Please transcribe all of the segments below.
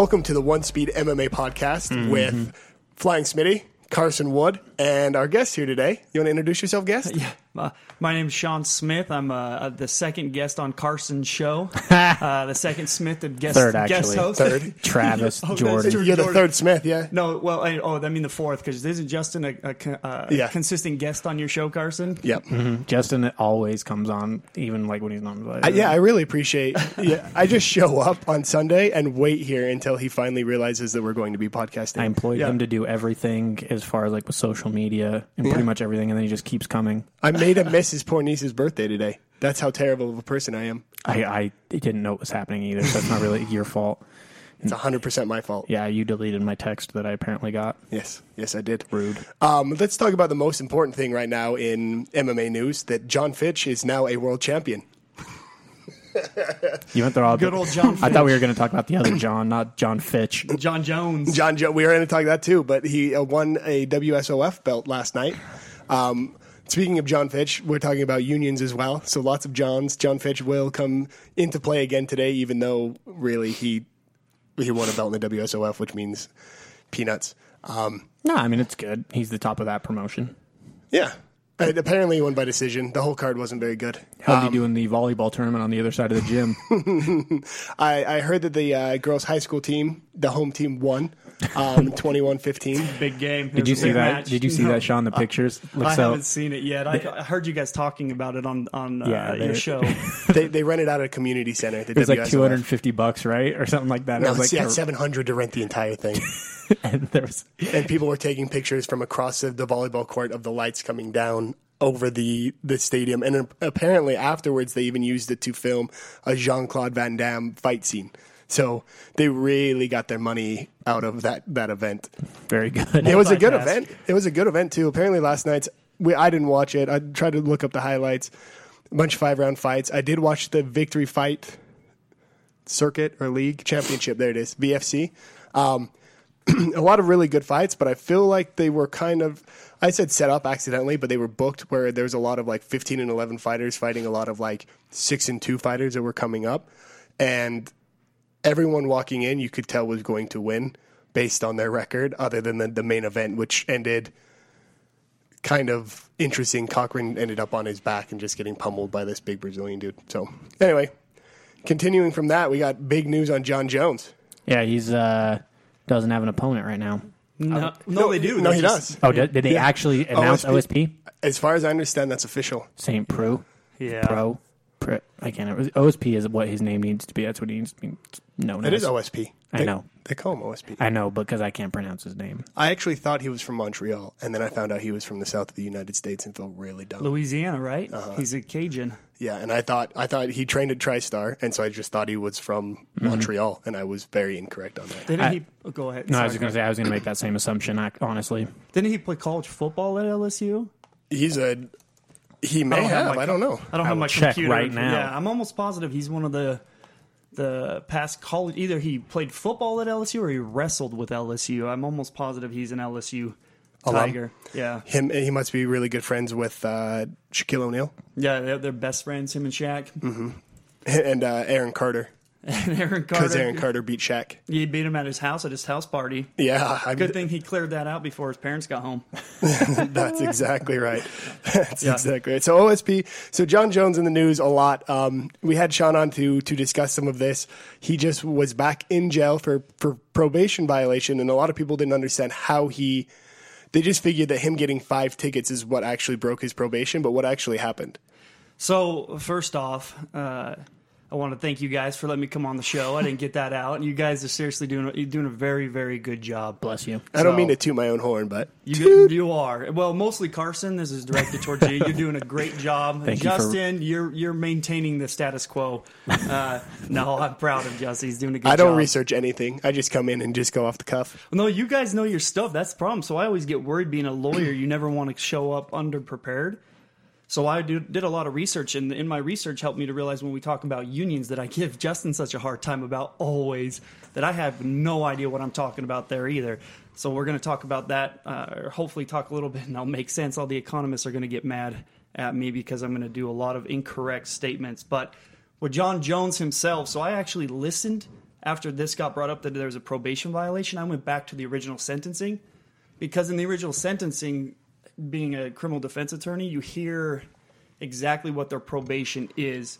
Welcome to the One Speed MMA podcast Mm-hmm. with Flying Smitty, Carson Wood, and our guest here today. You want to introduce yourself, guest? Yeah, uh, my name's Sean Smith. I'm uh, the second guest on Carson's show. uh, the second Smith, the guest Third, guest actually. host. Third. Travis Oh, Jordan. You're the third Smith, yeah? No, well, I, oh, I mean the fourth because isn't Justin a, a con- uh, Yeah. consistent guest on your show, Carson? Yep. Justin always comes on, even like when he's not invited. I, yeah, I really appreciate. Yeah, I just show up on Sunday and wait here until he finally realizes that we're going to be podcasting. I employed Yeah. him to do everything as far as like with social media and pretty much everything, and then he just keeps coming. I made him miss his poor niece's birthday today. That's how terrible of a person I am. I, I didn't know it was happening either, so it's not really your fault. It's 100% my fault. Yeah, you deleted my text that I apparently got. Yes, yes, I did. Rude. Um, let's talk about the most important thing right now in MMA news: that John Fitch is now a world champion. You went there all Good old John I thought we were going to talk about the other John, not John Fitch. John Jones. John, jo- we were going to talk that too, but he uh, won a WSOF belt last night. Um, speaking of John Fitch, we're talking about unions as well. So lots of Johns. John Fitch will come into play again today, even though really he he won a belt in the WSOF, which means peanuts. Um, No, I mean it's good. He's the top of that promotion. yeah. And apparently he won by decision. The whole card wasn't very good. How'd you do in the volleyball tournament on the other side of the gym? I, I heard that the uh, girls' high school team, the home team, won um, 21-15. Big game. Did you see that? match. Did you see No. that, Sean? The pictures. I Looks so. haven't seen it yet. I, I heard you guys talking about it on on uh, Yeah, your show. they, they rented out a community center. At the It was like 250 bucks, right, or something like that. No, it was like yeah, 700 to rent the entire thing. and there was and people were taking pictures from across the, the volleyball court of the lights coming down over the, the stadium. And apparently afterwards, they even used it to film a Jean Claude Van Damme fight scene. So they really got their money out of that, that event. very good. It was a good event. It was a good event too. Apparently last night's we I didn't watch it. I tried to look up the highlights. A bunch of five round fights. I did watch the victory fight circuit or league championship. There it is, VFC. Um, a lot of really good fights, but I feel like they were kind of I said set up accidentally, but they were booked where there was a lot of like 15 and 11 fighters fighting a lot of like 6 and 2 fighters that were coming up and everyone walking in you could tell was going to win based on their record other than the, the main event which ended kind of interesting Cochran ended up on his back and just getting pummeled by this big Brazilian dude. So anyway, continuing from that, we got big news on John Jones. yeah, he's uh doesn't have an opponent right now. No, no, they do. No, They he just- does. Oh, did, did they Yeah. actually oh, announce OSP. OSP? As far as I understand, that's official. Saint Pro, Yeah. Pro, Pro. I can't. remember. OSP is what his name needs to be. That's what he needs to be known It as. is OSP. I They- know. They call him OSP. I know because I can't pronounce his name. I actually thought he was from Montreal, and then I found out he was from the south of the United States and felt really dumb. Louisiana, right? Uh-huh. He's a Cajun. Yeah, and I thought I thought he trained at TriStar, and so I just thought he was from Mm-hmm. Montreal, and I was very incorrect on that. Didn't I- he? oh, go ahead. No, I was just gonna say I was gonna make that same assumption. ac- Honestly, Didn't he play college football at LSU? He's a he may don't have have. my I don't know. I don't I have my check computer right now. Yeah, I'm almost positive he's one of the the past college. Either he played football at LSU or he wrestled with LSU. I'm almost positive he's an LSU Alum? Tiger. Yeah, Him he must be really good friends with uh, Shaquille O'Neal yeah, they're, they're best friends. Him and Shaq and uh, Aaron Carter and Aaron Carter. because Aaron Carter beat Shaq. He beat him at his house at his house party. Yeah, I'm, Good thing he cleared that out before his parents got home. That's exactly right. That's Yeah. exactly right. So OSP. So John Jones in the news a lot. Um, we had Sean on to to discuss some of this. He just was back in jail for for probation violation, and a lot of people didn't understand how he. They just figured that him getting five tickets is what actually broke his probation, but what actually happened? So first off, uh, I want to thank you guys for letting me come on the show. I didn't get that out, and you guys are seriously doing you're doing a very very good job. bless you. I don't So- mean to toot my own horn, but You you are well, mostly Carson. This is directed towards you. You're doing a great job, Thank you for- Justin. you're you're maintaining the status quo. Uh, no, I'm proud of Justin. He's doing a good I don't job. research anything. I just come in and just go off the cuff. No, you guys know your stuff. That's the problem. So I always get worried being a lawyer. You never want to show up underprepared. So I did a lot of research, and in my research helped me to realize when we talk about unions that I give Justin such a hard time about always that I have no idea what I'm talking about there either. So we're going to talk about that, uh, or hopefully talk a little bit, and I'll make sense. All the economists are going to get mad at me because I'm going to do a lot of incorrect statements. But with John Jones himself, so I actually listened after this got brought up that there was a probation violation, I went back to the original sentencing because in the original sentencing, being a criminal defense attorney, you hear exactly what their probation is.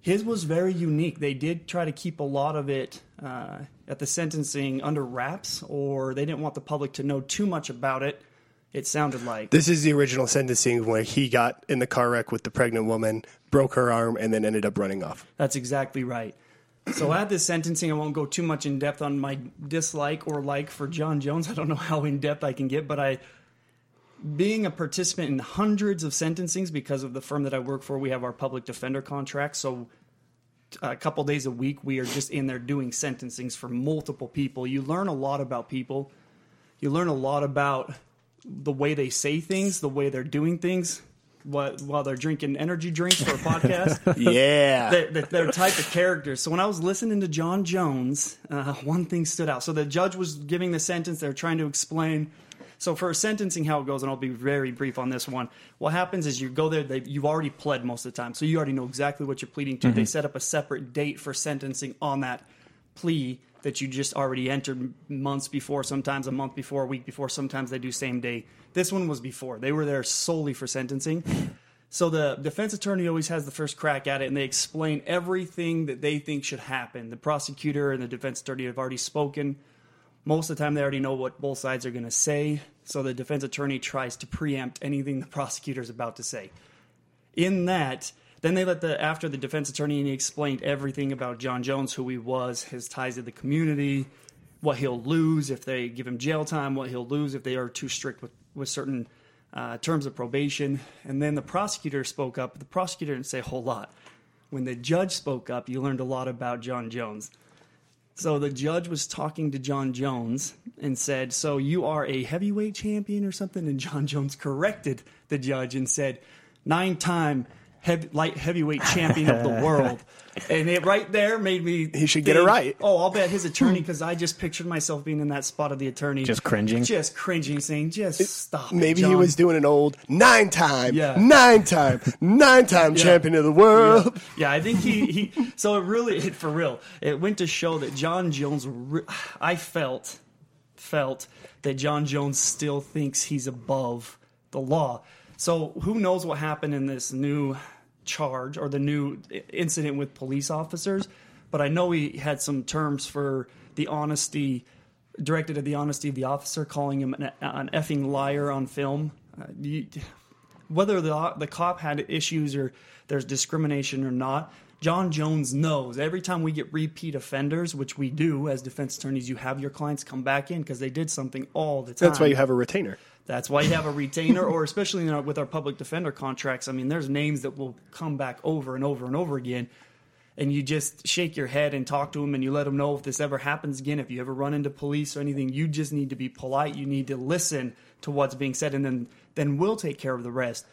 His was very unique. They did try to keep a lot of it uh, at the sentencing under wraps, or they didn't want the public to know too much about it. It sounded like This is the original sentencing where he got in the car wreck with the pregnant woman, broke her arm, and then ended up running off. That's exactly right. So at this sentencing, I won't go too much in depth on my dislike or like for John Jones. I don't know how in depth I can get, but I, being a participant in hundreds of sentencings because of the firm that I work for, we have our public defender contract. So a couple days a week, we are just in there doing sentencings for multiple people. You learn a lot about people. You learn a lot about the way they say things, the way they're doing things, what, while they're drinking energy drinks for a podcast Yeah. their, their, their type of characters. So when I was listening to John Jones, uh, one thing stood out. So the judge was giving the sentence. They're trying to explain. So for sentencing, how it goes, and I'll be very brief on this one. What happens is you go there. They, you've already pled most of the time, so you already know exactly what you're pleading to. They mm-hmm. set up a separate date for sentencing on that plea that you just already entered months before. Sometimes a month before, a week before. Sometimes they do same day. This one was before. They were there solely for sentencing. So the defense attorney always has the first crack at it, and they explain everything that they think should happen. The prosecutor and the defense attorney have already spoken. Most of the time, they already know what both sides are going to say. So the defense attorney tries to preempt anything the prosecutor is about to say. In that, then they let the after the defense attorney and he explained everything about John Jones, who he was, his ties to the community, what he'll lose if they give him jail time, what he'll lose if they are too strict with with certain uh, terms of probation. And then the prosecutor spoke up. The prosecutor didn't say a whole lot. When the judge spoke up, you learned a lot about John Jones. So the judge was talking to John Jones and said, So you are a heavyweight champion or something? And John Jones corrected the judge and said, Nine time heavy, light heavyweight champion of the world. And it right there made me. He should get it right. Oh, I'll bet his attorney, because I just pictured myself being in that spot of the attorney. Just cringing? Just cringing, saying, Just stop. it, Maybe he was doing an old nine time, Yeah. nine time, nine time champion of the world. Yeah, I think he, he so it really it, for real. It went to show that John Jones re- I felt felt that John Jones still thinks he's above the law. So who knows what happened in this new charge or the new incident with police officers, but I know he had some terms for the honesty directed at the honesty of the officer calling him an, an effing liar on film. Uh, you, whether the the cop had issues or there's discrimination or not, John Jones knows every time we get repeat offenders, which we do as defense attorneys, you have your clients come back in because they did something all the time. That's why you have a retainer. That's why you have a retainer, or especially our, with our public defender contracts. I mean, there's names that will come back over and over and over again, and you just shake your head and talk to them, and you let them know if this ever happens again, if you ever run into police or anything, you just need to be polite. You need to listen to what's being said, and then then we'll take care of the rest.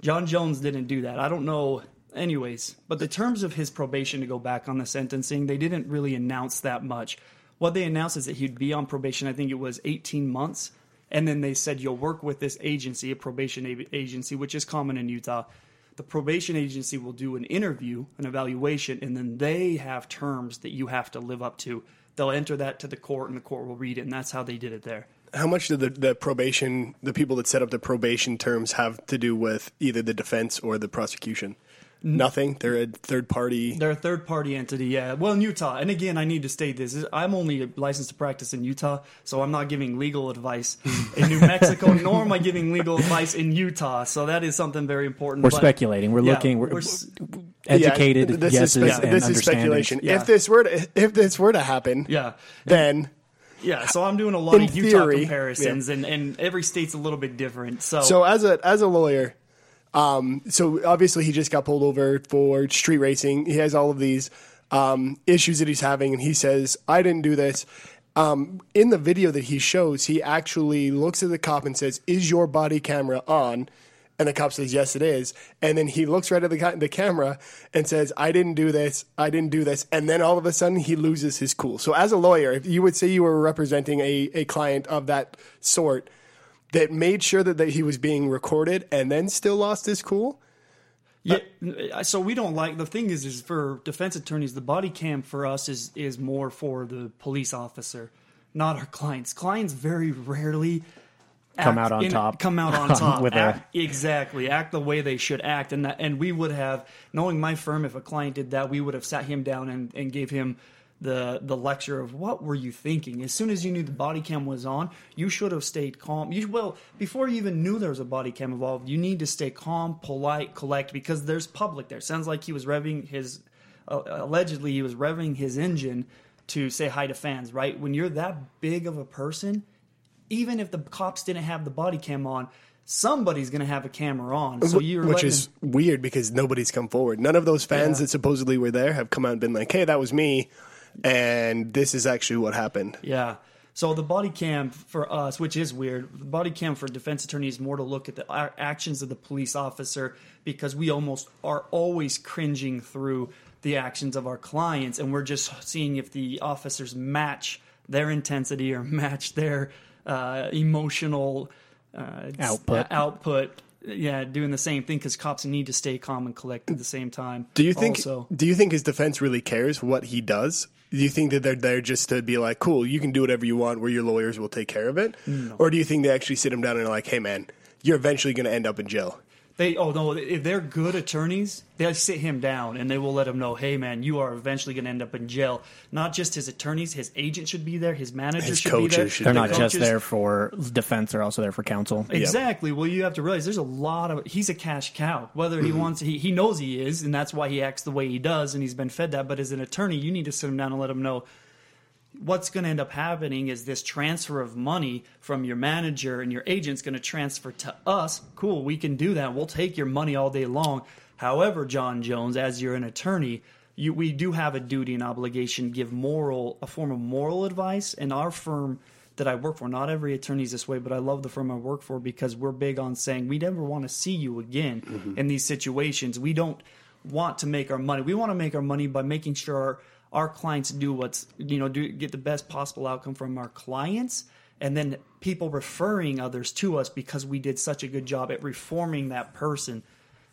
John Jones didn't do that. I don't know. Anyways, but the terms of his probation to go back on the sentencing, they didn't really announce that much. What they announced is that he'd be on probation. I think it was 18 months. And then they said, you'll work with this agency, a probation agency, which is common in Utah. The probation agency will do an interview, an evaluation, and then they have terms that you have to live up to. They'll enter that to the court, and the court will read it, and that's how they did it there. How much did the, the probation, the people that set up the probation terms, have to do with either the defense or the prosecution? Nothing. They're a third party. They're a third party entity, yeah. Well, in Utah, and again, I need to state this: I'm only licensed to practice in Utah, so I'm not giving legal advice in New Mexico, nor am I giving legal advice in Utah. So that is something very important. We're but- speculating. We're yeah, looking. We're, we're educated Yeah, this guesses is, spe- and this is speculation. Yeah. If this were to, if this were to happen, Yeah, then yeah. So I'm doing a lot In of Utah theory, comparisons, and, and every state's a little bit different. So, So as a as a lawyer, um, so obviously he just got pulled over for street racing. He has all of these um, issues that he's having, and he says, "I didn't do this." Um, in the video that he shows, he actually looks at the cop and says, "Is your body camera on?" And the cop says, "Yes, it is." And then he looks right at the, the camera and says, "I didn't do this. I didn't do this." And then all of a sudden, he loses his cool. So, as a lawyer, if you would say you were representing a, a client of that sort, that made sure that, that he was being recorded and then still lost his cool. Yeah, uh, so we don't like the thing is is for defense attorneys the body cam for us is is more for the police officer, not our clients. Clients very rarely Come out on in- top. Come out on top. With a- exactly act the way they should act, and that, and we would have knowing my firm if a client did that we would have sat him down and, and gave him the the lecture of what were you thinking? As soon as you knew the body cam was on you should have stayed calm. You well before you even knew there was a body cam involved you need to stay calm polite collect because there's public there. Sounds like he was revving his uh, allegedly he was revving his engine to say hi to fans right? When you're that big of a person even if the cops didn't have the body cam on somebody's going to have a camera on. So you're which is weird because nobody's come forward. None of those fans Yeah. that supposedly were there have come out and been like, "Hey, that was me," and this is actually what happened. Yeah. So the body cam for us, which is weird, the body cam for defense attorney is more to look at the actions of the police officer because we almost are always cringing through the actions of our clients, and we're just seeing if the officers match their intensity or match their uh, emotional uh, Output. Output. Yeah, doing the same thing because cops need to stay calm and collect at the same time. Do you think? Also, Do you think his defense really cares what he does? Do you think that they're there just to be like, "Cool, you can do whatever you want. We're your lawyers. We'll take care of it," or do you think they actually sit him down and are like, "Hey, man, you're eventually going to end up in jail." They oh no, if they're good attorneys, they'll sit him down and they will let him know, hey man, you are eventually going to end up in jail. Not just his attorneys, his agent should be there, his manager His should be there. should They're be not there. just there for defense; they're also there for counsel. Exactly. Well, you have to realize there's a lot of he's a cash cow. Whether Mm-hmm. he wants, he, he knows he is, and that's why he acts the way he does, and he's been fed that. But as an attorney, you need to sit him down and let him know what's going to end up happening is this transfer of money from your manager and your agent's going to transfer to us. Cool, we can do that. We'll take your money all day long. However, John Jones, as you're an attorney, you, we do have a duty and obligation to give moral a form of moral advice. And our firm that I work for, not every attorney is this way, but I love the firm I work for because we're big on saying we never want to see you again mm-hmm. in these situations. We don't want to make our money. We want to make our money by making sure our, our clients do what's you know do get the best possible outcome from our clients and then people referring others to us because we did such a good job at reforming that person.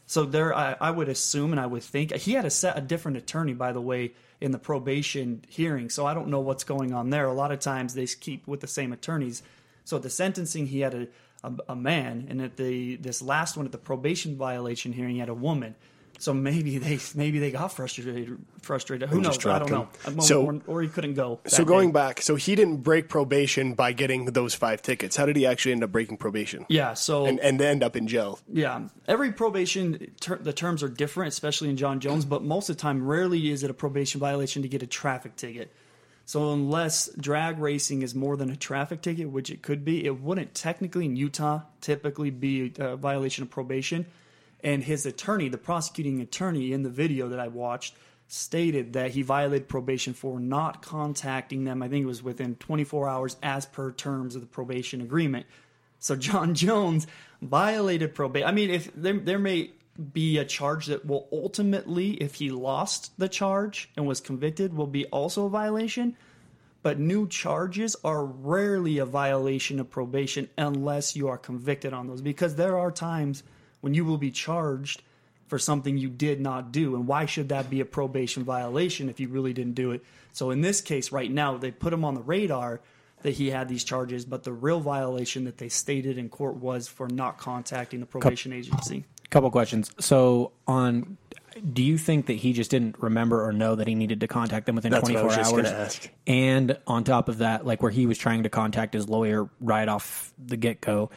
So there I, I would assume and i would think he had a set a different attorney by the way in the probation hearing so i don't know what's going on there. A lot of times they keep with the same attorneys. So at the sentencing he had a, a, a man and at the this last one at the probation violation hearing he had a woman so maybe they maybe they got frustrated frustrated who knows i don't him. know So- or, or he couldn't go So going day. back, so he didn't break probation by getting those five tickets. How did he actually end up breaking probation? yeah so And, and end up in jail. Yeah, every probation ter- the terms are different, especially in John Jones. But most of the time, rarely is it a probation violation to get a traffic ticket. So unless drag racing is more than a traffic ticket, which it could be, it wouldn't technically in Utah typically be a violation of probation. And his attorney, the prosecuting attorney in the video that I watched, stated that he violated probation for not contacting them. I think it was within 24 hours as per terms of the probation agreement. So John Jones violated probation. I mean, if there, there may be a charge that will ultimately, if he lost the charge and was convicted, will be also a violation. But new charges are rarely a violation of probation unless you are convicted on those, because there are times when you will be charged for something you did not do. And why should that be a probation violation if you really didn't do it? So in this case, right now, they put him on the radar that he had these charges, but the real violation that they stated in court was for not contacting the probation agency. Couple questions. So, on, do you think that he just didn't remember or know that he needed to contact them within That's what I 24 was hours? gonna ask. And on top of that, like where he was trying to contact his lawyer right off the get go,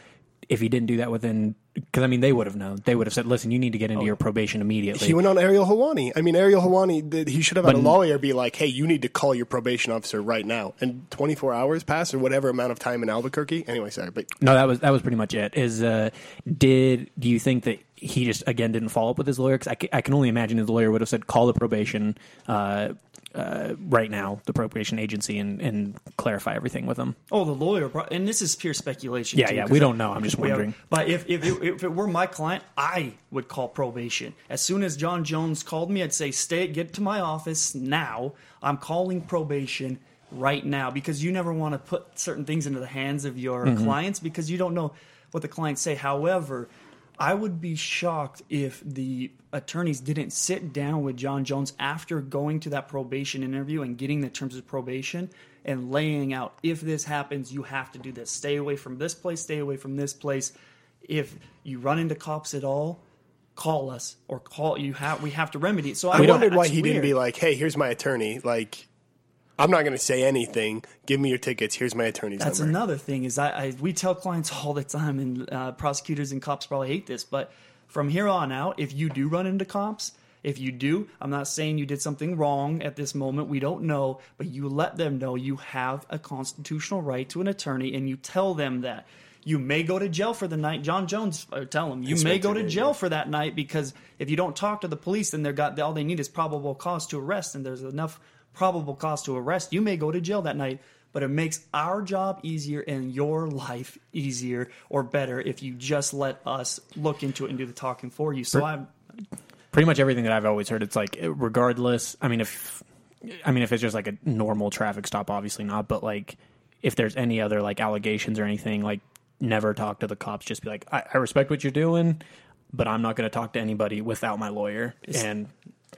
if he didn't do that within, because I mean, they would have known. They would have said, "Listen, you need to get into your probation immediately." He went on Ariel Helwani. I mean, Ariel Helwani, he should have had a lawyer be like, hey, you need to call your probation officer right now. And 24 hours passed or whatever amount of time in Albuquerque. Anyway, sorry. But No, that was that was pretty much it. Is uh, did do you think that he just again didn't follow up with his lawyer? Because I, can only imagine his lawyer would have said, "Call the probation uh, uh, right now, the probation agency, and, and clarify everything with them." Oh, the lawyer, pro- and this is pure speculation. Yeah, too, yeah, we don't know. I'm just we have- wondering. but if if it, if it were my client, I would call probation. As soon as John Jones called me, I'd say, "Stay, get to my office now. I'm calling probation right now because you never want to put certain things into the hands of your Mm-hmm. clients because you don't know what the clients say. However." I would be shocked if the attorneys didn't sit down with John Jones after going to that probation interview and getting the terms of probation and laying out if this happens, you have to do this. Stay away from this place, stay away from this place. If you run into cops at all, call us or call you have we have to remedy it. So I I wondered why he didn't be like, "Hey, here's my attorney." Like, I'm not going to say anything. Give me your tickets. Here's my attorney's That's number. another thing is I, I we tell clients all the time, and uh, prosecutors and cops probably hate this, but from here on out, if you do run into cops, if you do, I'm not saying you did something wrong at this moment. We don't know, but you let them know you have a constitutional right to an attorney, and you tell them that. You may go to jail for the night. John Jones, uh, tell him you That's may go to jail for that night because if you don't talk to the police, then they're got all they need is probable cause to arrest, and there's enough probable cause to arrest. You may go to jail that night, but it makes our job easier and your life easier or better if you just let us look into it and do the talking for you. So I'm pretty much everything that I've always heard, it's like regardless. I mean, if I mean if it's just like a normal traffic stop, obviously not. But like if there's any other like allegations or anything, like never talk to the cops. Just be like, I, I respect what you're doing, but I'm not going to talk to anybody without my lawyer. and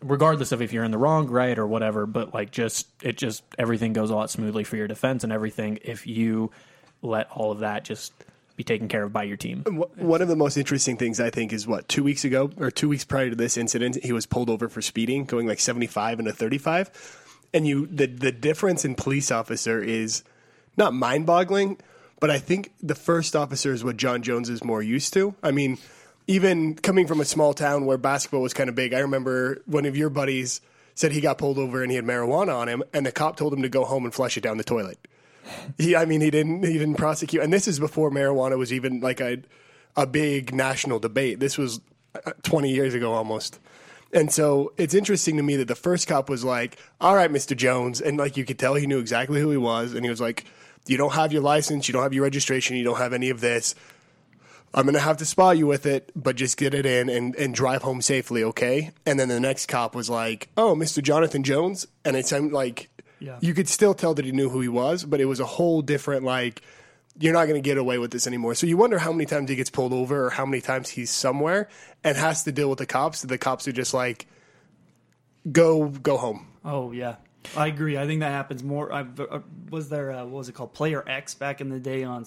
regardless of if you're in the wrong, right, or whatever, but like just it just everything goes a lot smoothly for your defense and everything if you let all of that just be taken care of by your team. One of the most interesting things I think is what two weeks ago or two weeks prior to this incident, he was pulled over for speeding, going like 75 and a 35. And you, the the difference in police officer is not mind boggling, but I think the first officer is what John Jones is more used to. I mean, even coming from a small town where basketball was kind of big, I remember one of your buddies said he got pulled over and he had marijuana on him, and the cop told him to go home and flush it down the toilet. He, I mean, he didn't he didn't prosecute, and this is before marijuana was even like a a big national debate. This was uh, twenty years ago almost. And so it's interesting to me that the first cop was like, "All right, Mr. Jones," and like you could tell he knew exactly who he was, and he was like, "You don't have your license, you don't have your registration, you don't have any of this. I'm gonna have to spot you with it, but just get it in and, and drive home safely, okay?" And then the next cop was like, "Oh, Mr. Jonathan Jones," and it sounded like Yeah. you could still tell that he knew who he was, but it was a whole different like. You're not going to get away with this anymore. So you wonder how many times he gets pulled over, or how many times he's somewhere and has to deal with the cops. The cops are just like, "Go, go home." Oh yeah, I agree. I think that happens more. I, uh, was there uh, what was it called? Player X back in the day on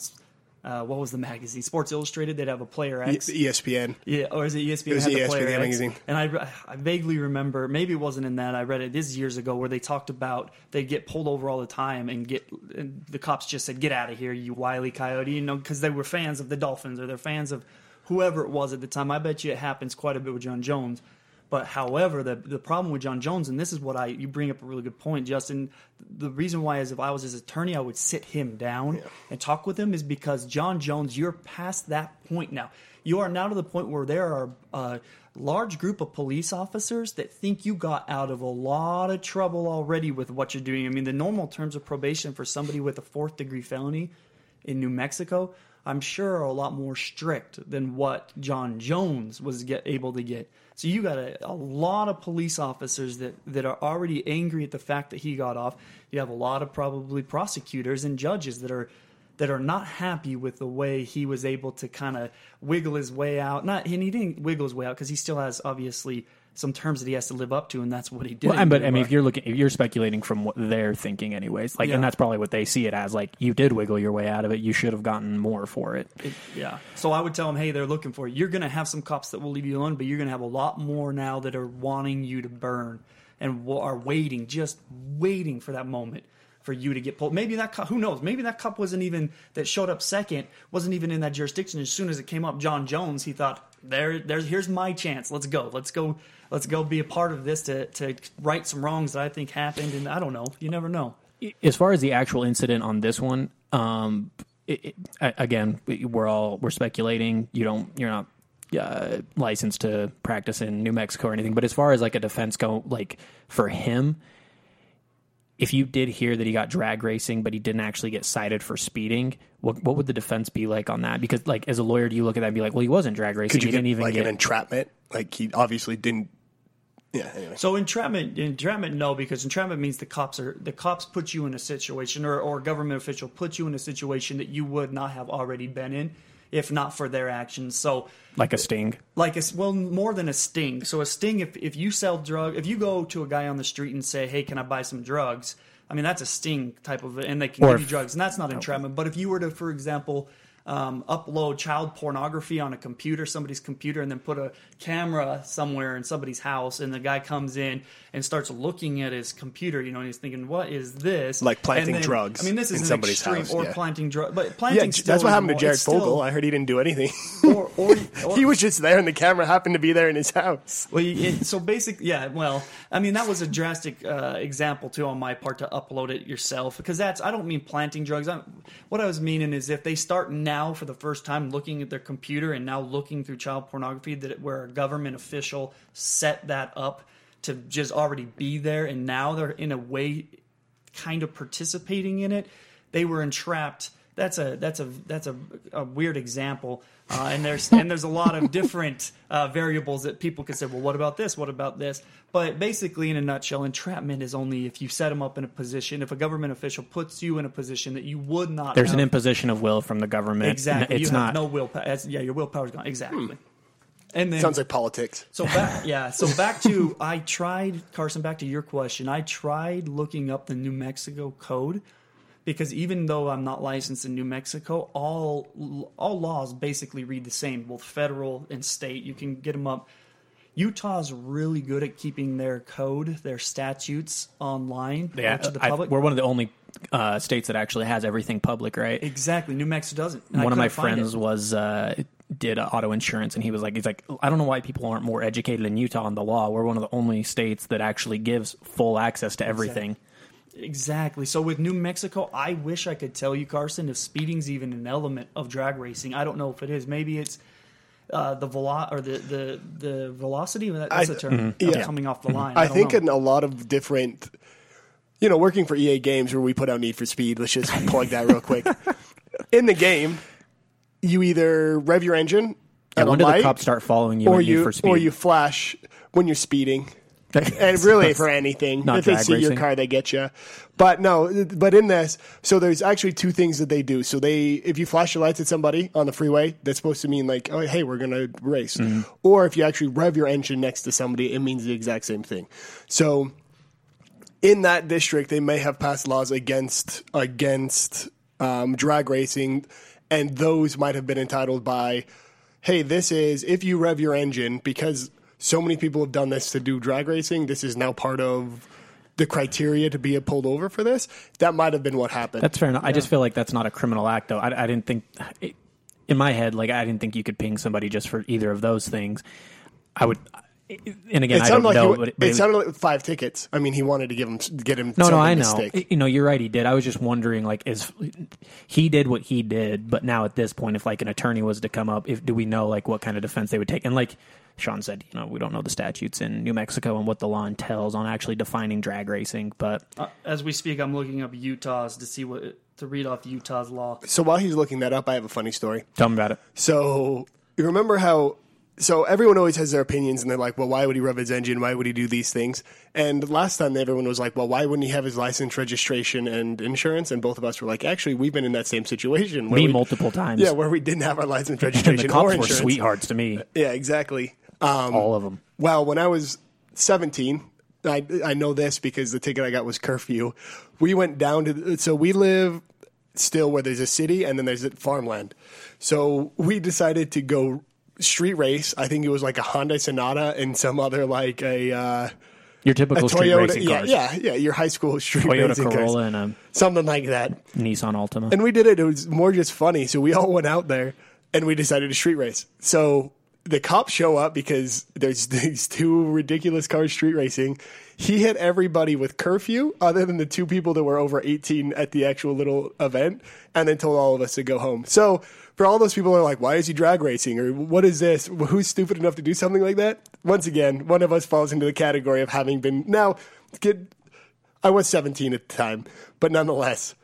uh, what was the magazine? Sports Illustrated. They'd have a Player X. ESPN. Yeah, or is it ESPN? It was had the ESPN, Player the X? magazine. And I, I vaguely remember, maybe it wasn't in that. I read it this years ago, where they talked about they get pulled over all the time, and get and the cops just said, "Get out of here, you wily coyote!" You know, because they were fans of the Dolphins or they're fans of whoever it was at the time. I bet you it happens quite a bit with John Jones. But however, the the problem with John Jones, and this is what I you bring up a really good point, Justin. The reason why is if I was his attorney, I would sit him down and talk with him, is because John Jones, you're past that point now. You are now to the point where there are a large group of police officers that think you got out of a lot of trouble already with what you're doing. I mean, the normal terms of probation for somebody with a fourth degree felony in New Mexico, I'm sure are a lot more strict than what John Jones was get, able to get. So you got a, a lot of police officers that, that are already angry at the fact that he got off. You have a lot of probably prosecutors and judges that are that are not happy with the way he was able to kind of wiggle his way out. Not and he didn't wiggle his way out because he still has obviously some terms that he has to live up to, and that's what he did. Well, but I mean, if you're looking, if you're speculating from what they're thinking, anyways, like, Yeah. and that's probably what they see it as. Like, you did wiggle your way out of it. You should have gotten more for it. It- yeah. So I would tell them, hey, they're looking for you. You're going to have some cops that will leave you alone, but you're going to have a lot more now that are wanting you to burn and are waiting, just waiting for that moment for you to get pulled. Maybe that cop, who knows? Maybe that cop wasn't even that showed up second, wasn't even in that jurisdiction. As soon as it came up, John Jones, he thought, there, there's here's my chance. Let's go. Let's go. Let's go be a part of this to to right some wrongs that I think happened. And I don't know. You never know. as far as the actual incident on this one, um, it, it, again, we're all we're speculating. You don't, you're not uh, licensed to practice in New Mexico or anything. But as far as like a defense go, like for him, if you did hear that he got drag racing, but he didn't actually get cited for speeding, what what would the defense be like on that? Because like as a lawyer, do you look at that and be like, well, he wasn't drag racing. Could you he get didn't even like get an entrapment? Like he obviously didn't. Yeah. Anyway. So entrapment, entrapment, no, because entrapment means the cops are the cops put you in a situation, or or a government official put you in a situation that you would not have already been in, if not for their actions. So like a sting. like a s well more than a sting so a sting if, if you sell drug if you go to a guy on the street and say hey can i buy some drugs i mean that's a sting type of and they can Or give you drugs and that's not oh. entrapment but if you were to for example um, upload child pornography on a computer somebody's computer and then put a camera somewhere in somebody's house and the guy comes in and starts looking at his computer you know and he's thinking what is this Like planting then- drugs i mean this is in somebody's extreme house, or yeah. planting drugs but planting. Yeah, that's what happened to Jared Fogle. I heard he didn't do anything. or, or, or he was just there, and the camera happened to be there in his house. Well, it, so basically, yeah. Well, I mean, that was a drastic uh, example too on my part to upload it yourself because that's. I don't mean planting drugs. i what I was meaning is if they start now for the first time looking at their computer and now looking through child pornography, that where a government official set that up to just already be there, and now they're in a way kind of participating in it, they were entrapped. That's a that's a that's a, a weird example, uh, and there's and there's a lot of different uh, variables that people could say. Well, what about this? What about this? But basically, in a nutshell, entrapment is only if you set them up in a position. If a government official puts you in a position that you would not. There's an imposition of will from the government. exactly. It's you not. no will. Yeah, your willpower's gone. Exactly. And then Sounds like politics. so back, yeah. So back to I tried Carson. Back to your question. I tried looking up the New Mexico code because even though I'm not licensed in New Mexico, all all laws basically read the same, both federal and state. You can get them up. Utah's really good at keeping their code, their statutes online yeah, to the I- public. we're one of the only uh, states that actually has everything public, right? exactly. New Mexico doesn't. And one of my friends was uh, did auto insurance, and he was like, he's like, I don't know why people aren't more educated in Utah on the law. We're one of the only states that actually gives full access to everything. Exactly. So with New Mexico, I wish I could tell you, Carson, if speeding's even an element of drag racing. I don't know if it is. Maybe it's uh, the velo- or the, the the velocity. That's I- the term mhm. Yeah. coming off the line. I don't think know. in a lot of different, you know, working for EA Games where we put out Need for Speed. Let's just plug that real quick. In the game, you either rev your engine And at a when do the light, cops start following you or and you you for speed? or you flash when you're speeding. And really for anything. Not if they see your car, they get you. But no, but in this, so there's actually two things that they do. So they, if you flash your lights at somebody on the freeway, that's supposed to mean like, oh, hey, we're gonna race. Mm-hmm. Or if you actually rev your engine next to somebody, it means the exact same thing. So in that district, they may have passed laws against against um, drag racing, and those might have been entitled by, "Hey, this is if you rev your engine because so many people have done this to do drag racing. This is now part of the criteria to be pulled over for this." That might have been what happened. That's fair enough. I just feel like that's not a criminal act, though. I, I didn't think, in my head, like I didn't think you could ping somebody just for either of those things. I would, and again, it I don't sounded like know. he, but it, but it- sounded like five tickets. I mean, he wanted to give him get him. no, no, I know. stick. You know, you're right. He did. I was just wondering, like, is he did what he did, but now at this point, if like an attorney was to come up, if do we know like what kind of defense they would take? And like Sean said, you know, we don't know the statutes in New Mexico and what the law entails on actually defining drag racing, but Uh, as we speak, I'm looking up Utah's to see what to read off Utah's law. So while he's looking that up, I have a funny story. tell me about it. So you remember how? So everyone always has their opinions, and they're like, "Well, why would he rev his engine? Why would he do these things?" And last time, everyone was like, "Well, why wouldn't he have his license, registration, and insurance?" And both of us were like, "Actually, we've been in that same situation. Me we, multiple times. Yeah, where we didn't have our license, and registration, the or cops were insurance. sweethearts to me, Yeah, exactly. Um, all of them. well, when I was 17, I, I know this because the ticket I got was curfew. We went down to, so we live still where there's a city and then there's a farmland. So we decided to go street race. I think it was like a Honda Sonata and some other like a, uh, Your a typical street Toyota. racing Yeah, cars. yeah, yeah, your high school street Toyota racing cars. Corolla and a Something like that. Nissan Altima. And we did it. It was more just funny. So we all went out there and we decided to street race. So the cops show up because there's these two ridiculous cars street racing. He hit everybody with curfew, other than the two people that were over 18 at the actual little event, and then told all of us to go home. So for all those people who are like, why is he drag racing? Or what is this? Who's stupid enough to do something like that? Once again, one of us falls into the category of having been. Now, I was 17 at the time, but nonetheless,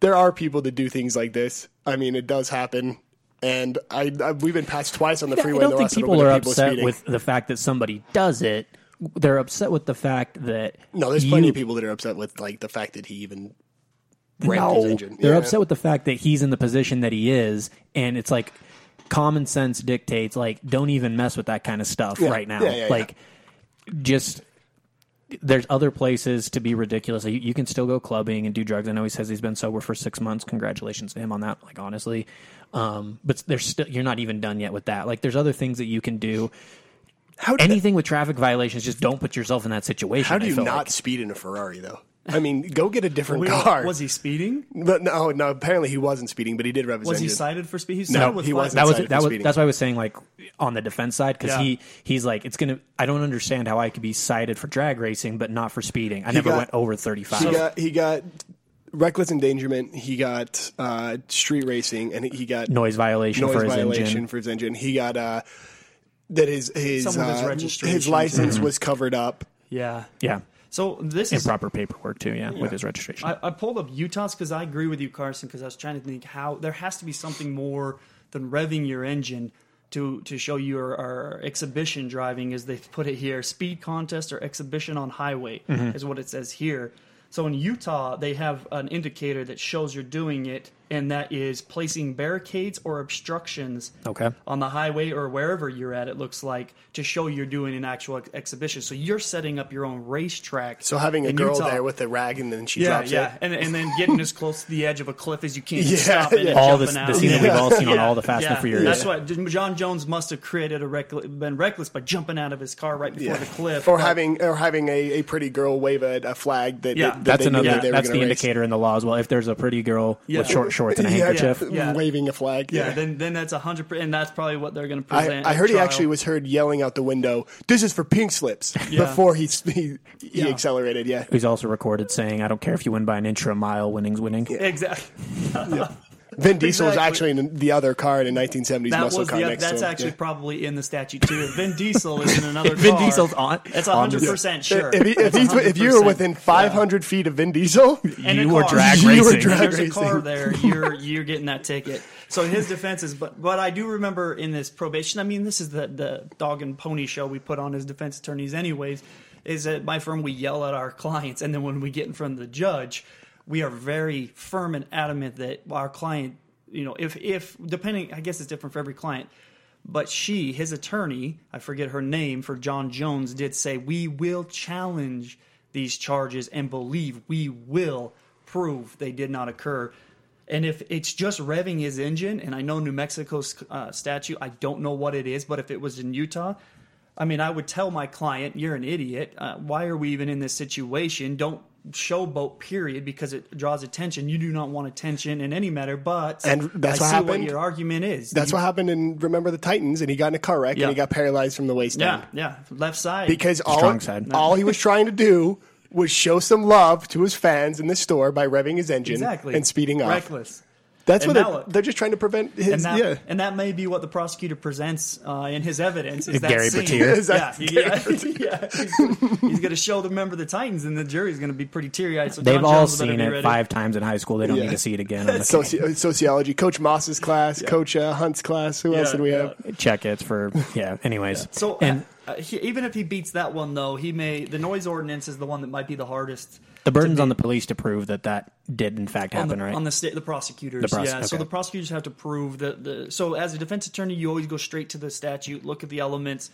there are people that do things like this. I mean, it does happen, and I, I we've been passed twice on the freeway. I don't the think people are people upset speeding. with the fact that somebody does it. They're upset with the fact that No, there's plenty of people that are upset with like the fact that he even No, engine. they're Yeah. upset with the fact that he's in the position that he is, and it's like common sense dictates like don't even mess with that kind of stuff Yeah. right now. Yeah, like just there's other places to be ridiculous. You, you can still go clubbing and do drugs. I know he says he's been sober for six months. Congratulations to him on that. Like honestly, um, but there's still you're not even done yet with that. Like there's other things that you can do. How, Anything with traffic violations, just don't put yourself in that situation. how do you not like. speed in a Ferrari though? I mean, go get a different We car. Was he speeding? But no, no. Apparently, he wasn't speeding, but he did rev his engine. Was he cited for speeding? No, he five- wasn't. that was cited that for was speeding. that's why I was saying like on the defense side because Yeah. he he's like it's gonna I don't understand how I could be cited for drag racing but not for speeding. I never got- went over thirty five. He got he got reckless endangerment. He got uh, street racing, and he got noise violation noise for his violation engine. for his engine. He got uh, that his his Some of his uh, registration. his license was covered up. Yeah. Yeah, So this is improper paperwork too. Yeah, with his registration. I, I pulled up Utah's because I agree with you, Carson. Because I was trying to think how there has to be something more than revving your engine to to show you our, our exhibition driving, as they put it here. Speed contest or exhibition on highway mm-hmm. is what it says here. So in Utah, they have an indicator that shows you're doing it, and that is placing barricades or obstructions Okay. on the highway or wherever you're at. It looks like to show you're doing an actual ex- exhibition. So you're setting up your own racetrack. So having a girl Utah. there with a rag, and then she Yeah, drops yeah, it. and and then getting as close to the edge of a cliff as you can. Yeah, stop it yeah. and all the, jumping the out. scene that we've all seen on all the Fast yeah. and Furious. That's what John Jones must have created a reckless, been reckless by jumping out of his car right before Yeah. the cliff, or But- having or having a, a pretty girl wave a, a flag that, Yeah. that that's they another. that they that's the race. indicator in the law as well. If there's a pretty girl Yeah. with short shorts and a handkerchief, Yeah. waving a flag. yeah, Yeah. then then that's a hundred percent, and that's probably what they're going to I, present. I at heard he actually was heard yelling out the window, "This is for pink slips!" Yeah. Before he he, he Yeah. accelerated. Yeah, he's also recorded saying, "I don't care if you win by an inch or a mile. Winning's winning." exactly. Vin Diesel was Exactly. actually in the other car in a 1970s That muscle was car the, next that's to him. actually Yeah. probably in the statute too. Vin Diesel is in another Vin car. Diesel's on- It's on hundred the- percent sure. If, he, if, It's he's, if you were within 500 feet of Vin Diesel, and You a were car. drag You were racing. drag There's a car there. You're you're getting that ticket. So his defense is, but but I do remember in this probation. I mean, this is the the dog and pony show we put on as defense attorneys, anyways. Is that my firm? We yell at our clients, and then when we get in front of the judge, we are very firm and adamant that our client, you know, if if depending, I guess it's different for every client. But she, his attorney, I forget her name for John Jones, did say we will challenge these charges and believe we will prove they did not occur. And if it's just revving his engine, and I know New Mexico's uh, statute, I don't know what it is, but if it was in Utah, I mean, I would tell my client, "You're an idiot. Uh, why are we even in this situation? Don't showboat. Period, because it draws attention. You do not want attention in any matter." But And that's I what see happened. what your argument is. that's what happened in Remember the Titans, and he got in a car wreck Yeah. and he got paralyzed from the waist Yeah, down. yeah, left side. Because all, side. all he was trying to do was show some love to his fans in the store by revving his engine exactly and speeding off. reckless. That's And what now they're, it- they're just trying to prevent his. and that, yeah. and that may be what the prosecutor presents uh, in his evidence. Is that Gary scene. Is that yeah, he- yeah, yeah. He's gonna, he's gonna show the member of the Titans, and the jury's going to be pretty teary eyed. So They've John all Jones seen it ready. five times in high school. They don't Yeah. need to see it again. On the Soci- sociology, Coach Moss's class, Coach uh, Hunt's class. Who else did we yeah. have? check it for yeah. Anyways, So, and uh, he, even if he beats that one, though, he may the noise ordinance is the one that might be the hardest. The burden's on the police to prove that that did in fact on happen, the, right? on the state the prosecutors The pros- yeah. So the prosecutors have to prove that the so as a defense attorney you always go straight to the statute look at the elements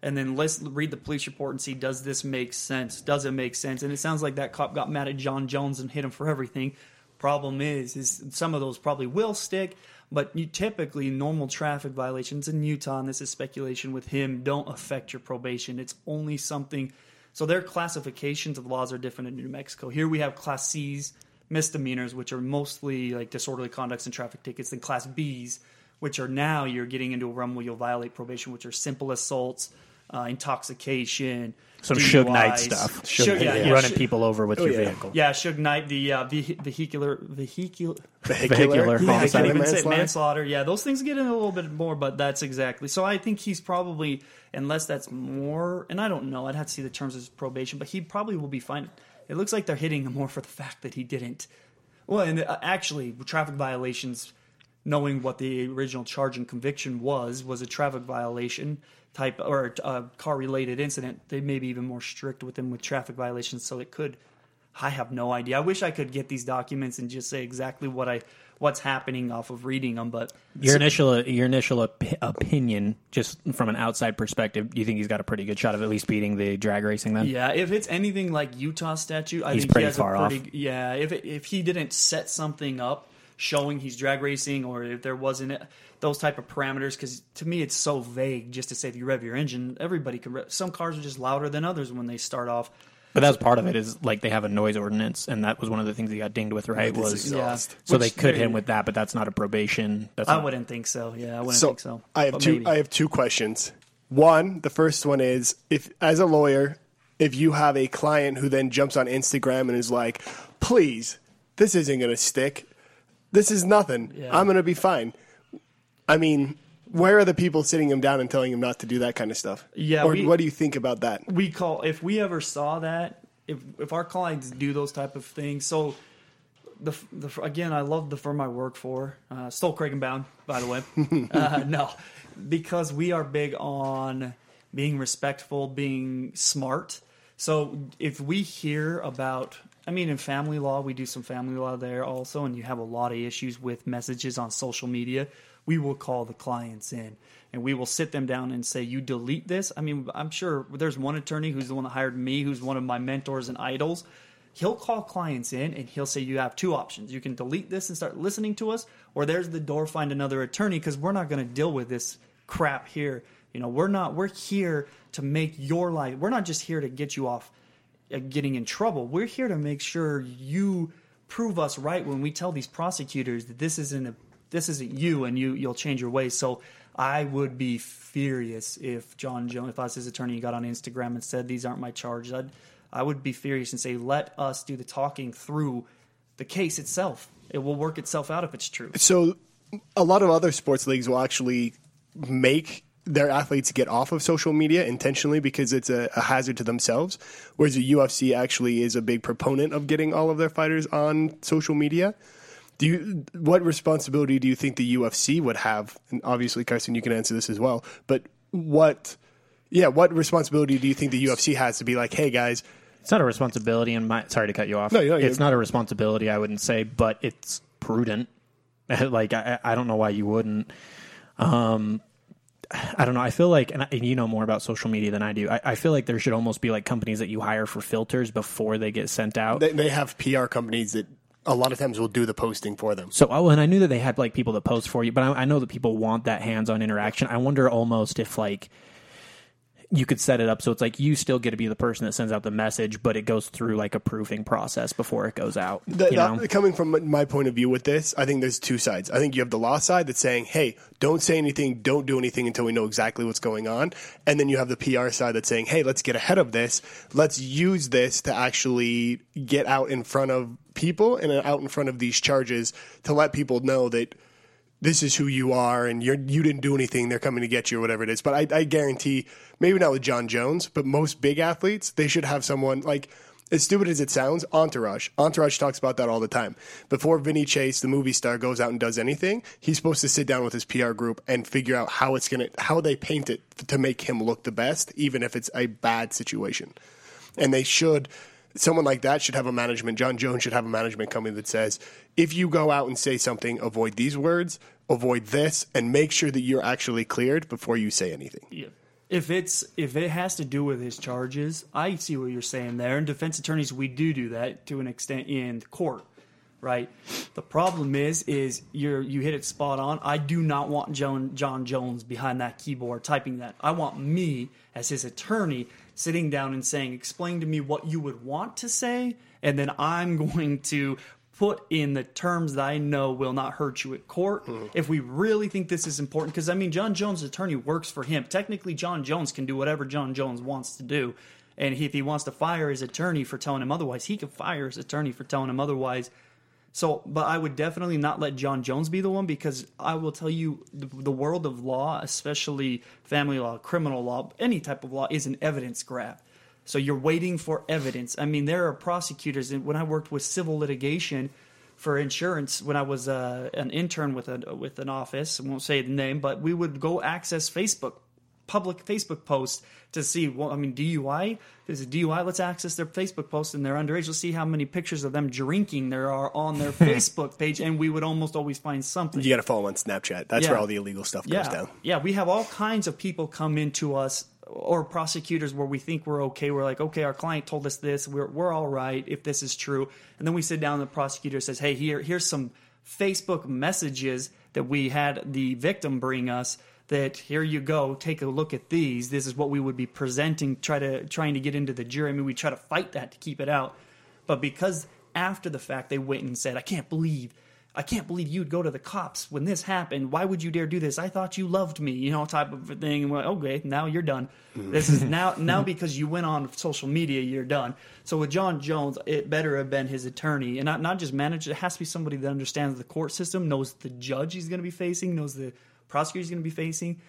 and then let's read the police report and see does this make sense? Does it make sense? And it sounds like that cop got mad at john jones and hit him for everything. Problem is is some of those probably will stick but you typically normal traffic violations in utah and this is speculation with him don't affect your probation. It's only something so their classifications of laws are different in New Mexico. Here we have Class C's misdemeanors, which are mostly like disorderly conducts and traffic tickets, and Class B's, which are now you're getting into a realm where you'll violate probation, which are simple assaults, uh, intoxication, Some Suge. Knight stuff. Suge- yeah, yeah, running Suge- people over with your yeah. vehicle. Yeah, Suge Knight, the uh, vehi- vehicular vehicular. Vehicular Yeah, I can't even say manslaughter. manslaughter. Yeah, those things get in a little bit more, but that's exactly. So I think he's probably, unless that's more, and I don't know. I'd have to see the terms of his probation, but he probably will be fine. It looks like they're hitting him more for the fact that he didn't. Well, and uh, actually, traffic violations, knowing what the original charge and conviction was, was a traffic violation type or uh, a car related incident. They may be even more strict with them with traffic violations, so it could I have no idea. I wish I could get these documents and just say exactly what I what's happening off of reading them, but Your initial your initial op- opinion, just from an outside perspective, do you think he's got a pretty good shot of at least beating the drag racing then? Yeah, if it's anything like Utah statute, I He's think pretty he has far a off. pretty, Yeah, if it, if he didn't set something up showing he's drag racing, or if there wasn't those type of parameters, because to me it's so vague. Just to say if you rev your engine, everybody can. Rev. Some cars are just louder than others when they start off. But that's part of it is like they have a noise ordinance, and that was one of the things he got dinged with, right? Was exhaust. so Which they could there him with that, but that's not a probation. That's I not- wouldn't think so. Yeah, I wouldn't so, think so. I have But two. maybe. I have two questions. One, the first one is if, as a lawyer, if you have a client who then jumps on Instagram and is like, "Please, this isn't going to stick. This is nothing. Yeah. I'm going to be fine." I mean, where are the people sitting him down and telling him not to do that kind of stuff? Yeah, Or we- what do you think about that? we call if we ever saw that if if our clients do those type of things so the, the again i love the firm i work for uh, still craig and bound by the way uh, no because we are big on being respectful being smart so if we hear about i mean in family law we do some family law there also and you have a lot of issues with messages on social media we will call the clients in and we will sit them down and say you delete this? I mean i'm sure there's one attorney who's the one that hired me who's one of my mentors and idols. He'll call clients in and he'll say you have two options. You can delete this and start listening to us or there's the door find another attorney because we're not going to deal with this crap here. You know we're not we're here to make your life we're not just here to get you off uh, getting in trouble. We're here to make sure you prove us right when we tell these prosecutors that this isn't a this isn't you and you you'll change your ways so i would be furious if jon jones if i was his attorney got on instagram and said these aren't my charges i'd i would be furious and say let us do the talking through the case itself it will work itself out if it's true So, a lot of other sports leagues will actually make their athletes get off of social media intentionally because it's a, a hazard to themselves. Whereas the UFC actually is a big proponent of getting all of their fighters on social media. Do you, what responsibility do you think the UFC would have? And obviously, Carson, you can answer this as well. But what, yeah, what responsibility do you think the UFC has to be like, hey guys, It's not a responsibility, and my sorry to cut you off. No, no, it's not a responsibility. I wouldn't say, but it's prudent. like I, I don't know why you wouldn't. Um, I don't know. I feel like, and, I, and you know more about social media than I do. I, I feel like there should almost be like companies that you hire for filters before they get sent out. they, they have PR companies that a lot of times we'll do the posting for them. So, oh, and I knew that they had like people that post for you, but I, I know that people want that hands-on interaction. I wonder almost if like you could set it up so it's like you still get to be the person that sends out the message, but it goes through like a proofing process before it goes out. The- you know? that- coming from my point of view with this, I think there's two sides. I think you have the law side that's saying, "Hey, don't say anything, don't do anything until we know exactly what's going on," and then you have the PR side that's saying, "Hey, let's get ahead of this. Let's use this to actually get out in front of people and out in front of these charges to let people know that." This is who you are, and you're you didn't do anything. They're coming to get you, or whatever it is. But I, I guarantee, maybe not with Jon Jones, but most big athletes, they should have someone like as stupid as it sounds, Entourage. Entourage talks about that all the time. Before Vinny Chase, the movie star, goes out and does anything, he's supposed to sit down with his PR group and figure out how it's gonna how they paint it to make him look the best, even if it's a bad situation. And they should someone like that should have a management. Jon Jones should have a management company that says, if you go out and say something, avoid these words, avoid this, and make sure that you're actually cleared before you say anything. Yeah. If it's if it has to do with his charges, I see what you're saying there. And defense attorneys, we do do that to an extent in court, right? The problem is, is you're you hit it spot on. I do not want John Jon Jones behind that keyboard typing that. I want me as his attorney sitting down and saying, "Explain to me what you would want to say," and then I'm going to put in the terms that I know will not hurt you at court. Hmm. If we really think this is important, because I mean, Jon Jones' attorney works for him. Technically, Jon Jones can do whatever Jon Jones wants to do. And if he wants to fire his attorney for telling him otherwise, he can fire his attorney for telling him otherwise. So, but I would definitely not let Jon Jones be the one because I will tell you the, the world of law, especially family law, criminal law, any type of law, is an evidence grab. So you're waiting for evidence. I mean, there are prosecutors, and when I worked with civil litigation for insurance, when I was uh, an intern with a with an office, I won't say the name, but we would go access Facebook public Facebook post to see. Well, I mean, DUI is a DUI. Let's access their Facebook post and they're underage. Let's see how many pictures of them drinking there are on their Facebook page, and we would almost always find something. You got to follow on Snapchat. That's Yeah. where all the illegal stuff goes yeah, down. yeah. We have all kinds of people come into us or prosecutors where we think we're okay. We're like, okay, our client told us this. We're we're all right if this is true. And then we sit down. and The prosecutor says, hey, here here's some Facebook messages that we had the victim bring us. That here you go, take a look at these. This is what we would be presenting, try to trying to get into the jury. I mean, we try to fight that to keep it out, but because after the fact they went and said, I can't believe I can't believe you'd go to the cops when this happened. Why would you dare do this? I thought you loved me, you know, type of thing. And we're like, okay, now you're done. Mm. This is now now because you went on social media, you're done. So with Jon Jones, it better have been his attorney and not not just manager. It has to be somebody that understands the court system, knows the judge he's going to be facing, knows the prosecutor he's going to be facing,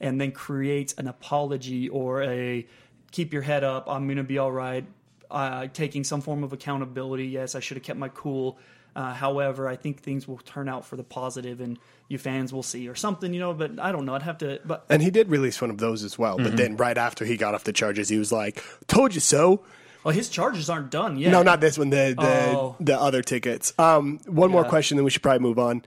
and then creates an apology or a keep your head up. I'm going to be all right. Uh, taking some form of accountability. Yes, I should have kept my cool. Uh, however, I think things will turn out for the positive, and you fans will see or something, you know. But I don't know. I'd have to. But And he did release one of those as well. But then right after he got off the charges, he was like, "Told you so." well, his charges aren't done yet. No, not this one. The the, Oh. the other tickets. Um, one more question, then we should probably move on.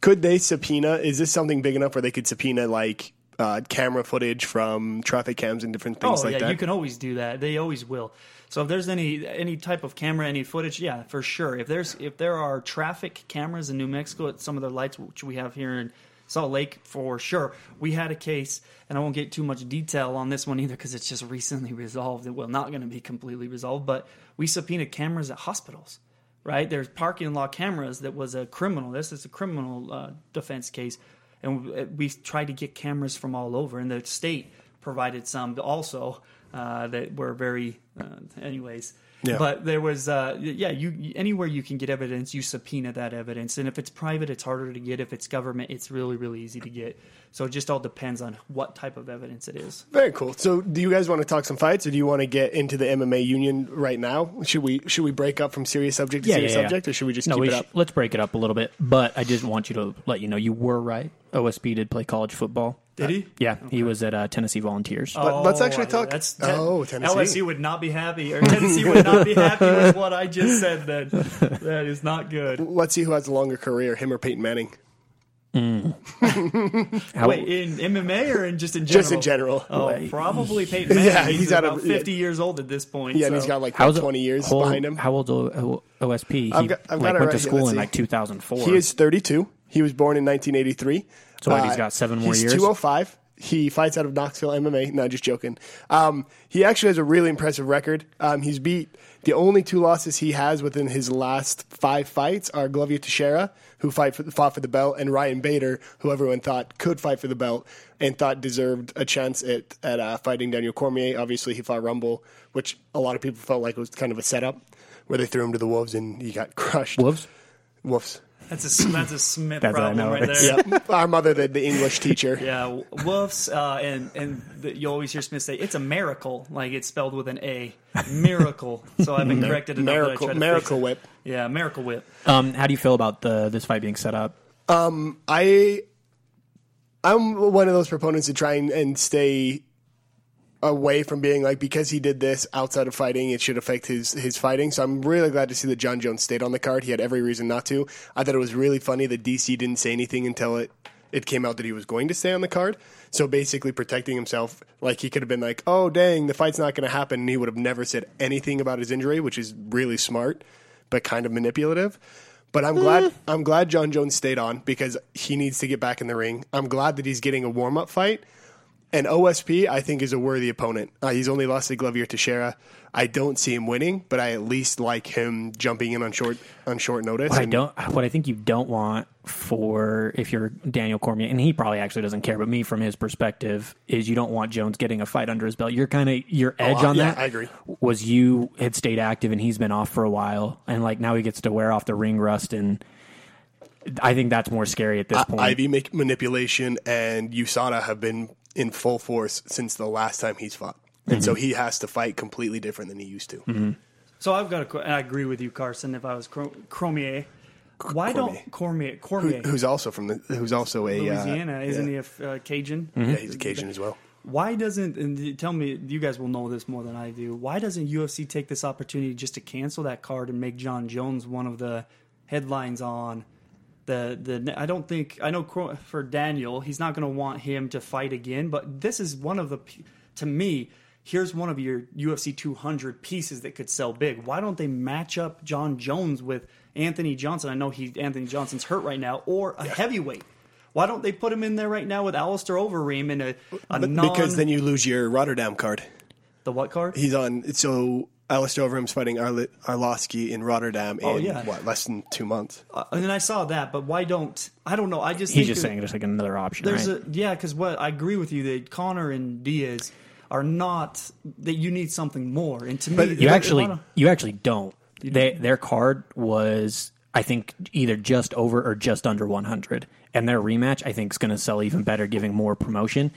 Could they subpoena? Is this something big enough where they could subpoena like uh, camera footage from traffic cams and different things Oh like yeah, that? you can always do that. They always will. So if there's any any type of camera, any footage, yeah, for sure. If there's if there are traffic cameras in New Mexico at some of the lights which we have here in Salt Lake, for sure. We had a case, and I won't get too much detail on this one either because it's just recently resolved. It will not going to be completely resolved, but we subpoenaed cameras at hospitals. Right there's parking lot cameras that was a criminal. This is a criminal uh, defense case, and we, we tried to get cameras from all over, and the state provided some also uh, that were very, uh, anyways. Yeah. But there was, uh, yeah, you anywhere you can get evidence, you subpoena that evidence, and if it's private, it's harder to get. If it's government, it's really, really easy to get. So it just all depends on what type of evidence it is. Very cool. So, do you guys want to talk some fights, or do you want to get into the MMA union right now? Should we should we break up from serious subject to serious subject, or should we just no, keep we it sh- up? let's break it up a little bit. But I just want you to let you know you were right. OSP did play college football. Did he? Yeah, he was at uh, Tennessee Volunteers. But let's actually talk- That's, Oh, Tennessee. LSU would not be happy, or Tennessee would not be happy with what I just said. Then that is not good. Let's see who has a longer career, him or Peyton Manning. How- Wait, in MMA or in just in general? Just in general. Oh, Wait. probably Peyton Manning. Yeah, he's, he's out about of- yeah. 50 years old at this point. Yeah, and he's got like how's what, 20 years old- behind him. How old O- O- OSP? He I've got- I've got like, went right to school Let's in see. like 2004. He is 32. He was born in 1983. So what, he's got seven more he's years? 205. He fights out of Knoxville MMA. No, just joking. Um, he actually has a really impressive record. Um, he's beat the only two losses he has within his last five fights are Glover Teixeira, who fight for, fought for the belt, and Ryan Bader, who everyone thought could fight for the belt and thought deserved a chance at at uh, fighting Daniel Cormier. Obviously, he fought Rumble, which a lot of people felt like was kind of a setup, where they threw him to the wolves and he got crushed. Wolves? Wolves. That's a that's a Smith That's problem right there. Yep. Our mother, the, the English teacher. Yeah, wolves, uh, and and the, you always hear Smith say it's a miracle, like it's spelled with an A, miracle. So I've been corrected enough that I Miracle, try miracle fix it. whip. Yeah, miracle whip. Um, how do you feel about the this fight being set up? I, I'm one of those proponents to try and, and stay away from being like because he did this outside of fighting, it should affect his his fighting. So I'm really glad to see that Jon Jones stayed on the card. He had every reason not to. I thought it was really funny that DC didn't say anything until it it came out that he was going to stay on the card. So basically protecting himself, like he could have been like, "Oh dang, the fight's not going to happen," and he would have never said anything about his injury, which is really smart, but kind of manipulative. But I'm glad mm. I'm glad Jon Jones stayed on because he needs to get back in the ring. I'm glad that he's getting a warm up fight. And OSP, I think, is a worthy opponent. Uh, he's only lost to Glover Teixeira. I don't see him winning, but I at least like him jumping in on short on short notice. What I don't, what I think you don't want for if you're Daniel Cormier, and he probably actually doesn't care, but me from his perspective is you don't want Jones getting a fight under his belt. You're kind of your edge uh, on yeah, that. I agree. Was you had stayed active and he's been off for a while, and like now he gets to wear off the ring rust, and I think that's more scary at this point. Ivy make manipulation and USADA have been in full force since the last time he's fought. And Mm-hmm. so he has to fight completely different than he used to. So I've got a. que- I agree with you, Carson. If I was Cro- Cormier, why Cormier. don't Cormier Cormier Who's also from the who's also a uh, Louisiana? Isn't yeah. he a uh, Cajun? Yeah, he's a Cajun as well. Why doesn't and tell me you guys will know this more than I do? Why doesn't UFC take this opportunity just to cancel that card and make Jon Jones one of the headlines on the the? I don't think I know for Daniel, he's not going to want him to fight again. But this is one of the to me. Here's one of your UFC 200 pieces that could sell big. Why don't they match up Jon Jones with Anthony Johnson? I know he Anthony Johnson's hurt right now, or a heavyweight. Why don't they put him in there right now with Alistair Overeem in a, a non because then you lose your Rotterdam card. the what card? He's on. So Alistair Overeem's fighting Arl- Arlovsky in Rotterdam in Oh, yeah. what less than two months. Uh, and I saw that, but why don't I don't know. I just He's think just that saying just like another option, there's right? a yeah, because what I agree with you that Conor and Diaz are not that you need something more. And to me, you if- actually if I don't- you actually don't. They, their card was I think either just over or just under 100, and their rematch I think is going to sell even better, giving more promotion.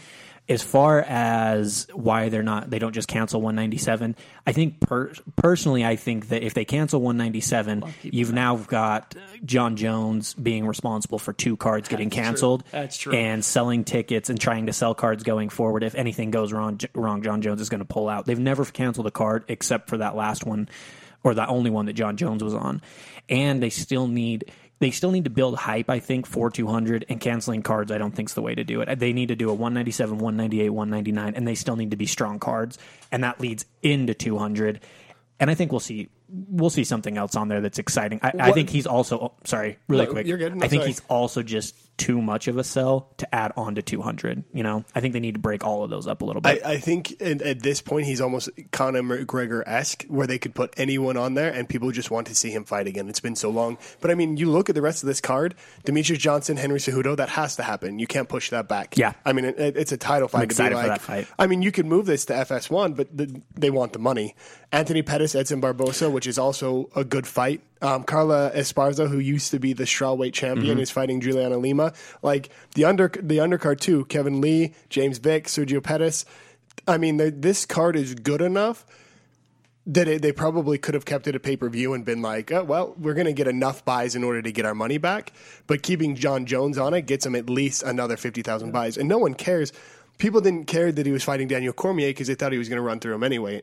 As far as why they're not, they don't just cancel 197. I think per, personally, I think that if they cancel 197, you've now got Jon Jones being responsible for two cards getting That's true. canceled. That's true. And selling tickets and trying to sell cards going forward. If anything goes wrong, wrong, Jon Jones is going to pull out. They've never canceled a card except for that last one, or the only one that Jon Jones was on. And they still need they still need to build hype. I think for 200 and canceling cards. I don't think is the way to do it. They need to do a 197, 198, 199, and they still need to be strong cards, and that leads into 200. And I think we'll see we'll see something else on there that's exciting. I, I think he's also oh, sorry, really quick. you're good. No, I think sorry. he's also just too much of a sell to add on to 200. You know, I think they need to break all of those up a little bit. I think at, at this point he's almost Conor McGregor esque, where they could put anyone on there and people just want to see him fight again. It's been so long, but I mean, you look at the rest of this card: Demetrious Johnson, Henry Cejudo. That has to happen. You can't push that back. Yeah. I mean, it, it's a title fight. to be excited for that fight. I mean, you could move this to FS1, but the, they want the money. Anthony Pettis, Edson Barboza, which is also a good fight. Um, Carla Esparza, who used to be the strawweight champion, Mm-hmm. is fighting Juliana Lima. Like the under the undercard too: Kevin Lee, James Vick, Sergio Pettis. I mean, this card is good enough that it, they probably could have kept it a pay per view and been like, oh, well, we're going to get enough buys in order to get our money back. But keeping Jon Jones on it gets him at least another 50,000 buys. And no one cares. People didn't care that he was fighting Daniel Cormier because they thought he was going to run through him anyway.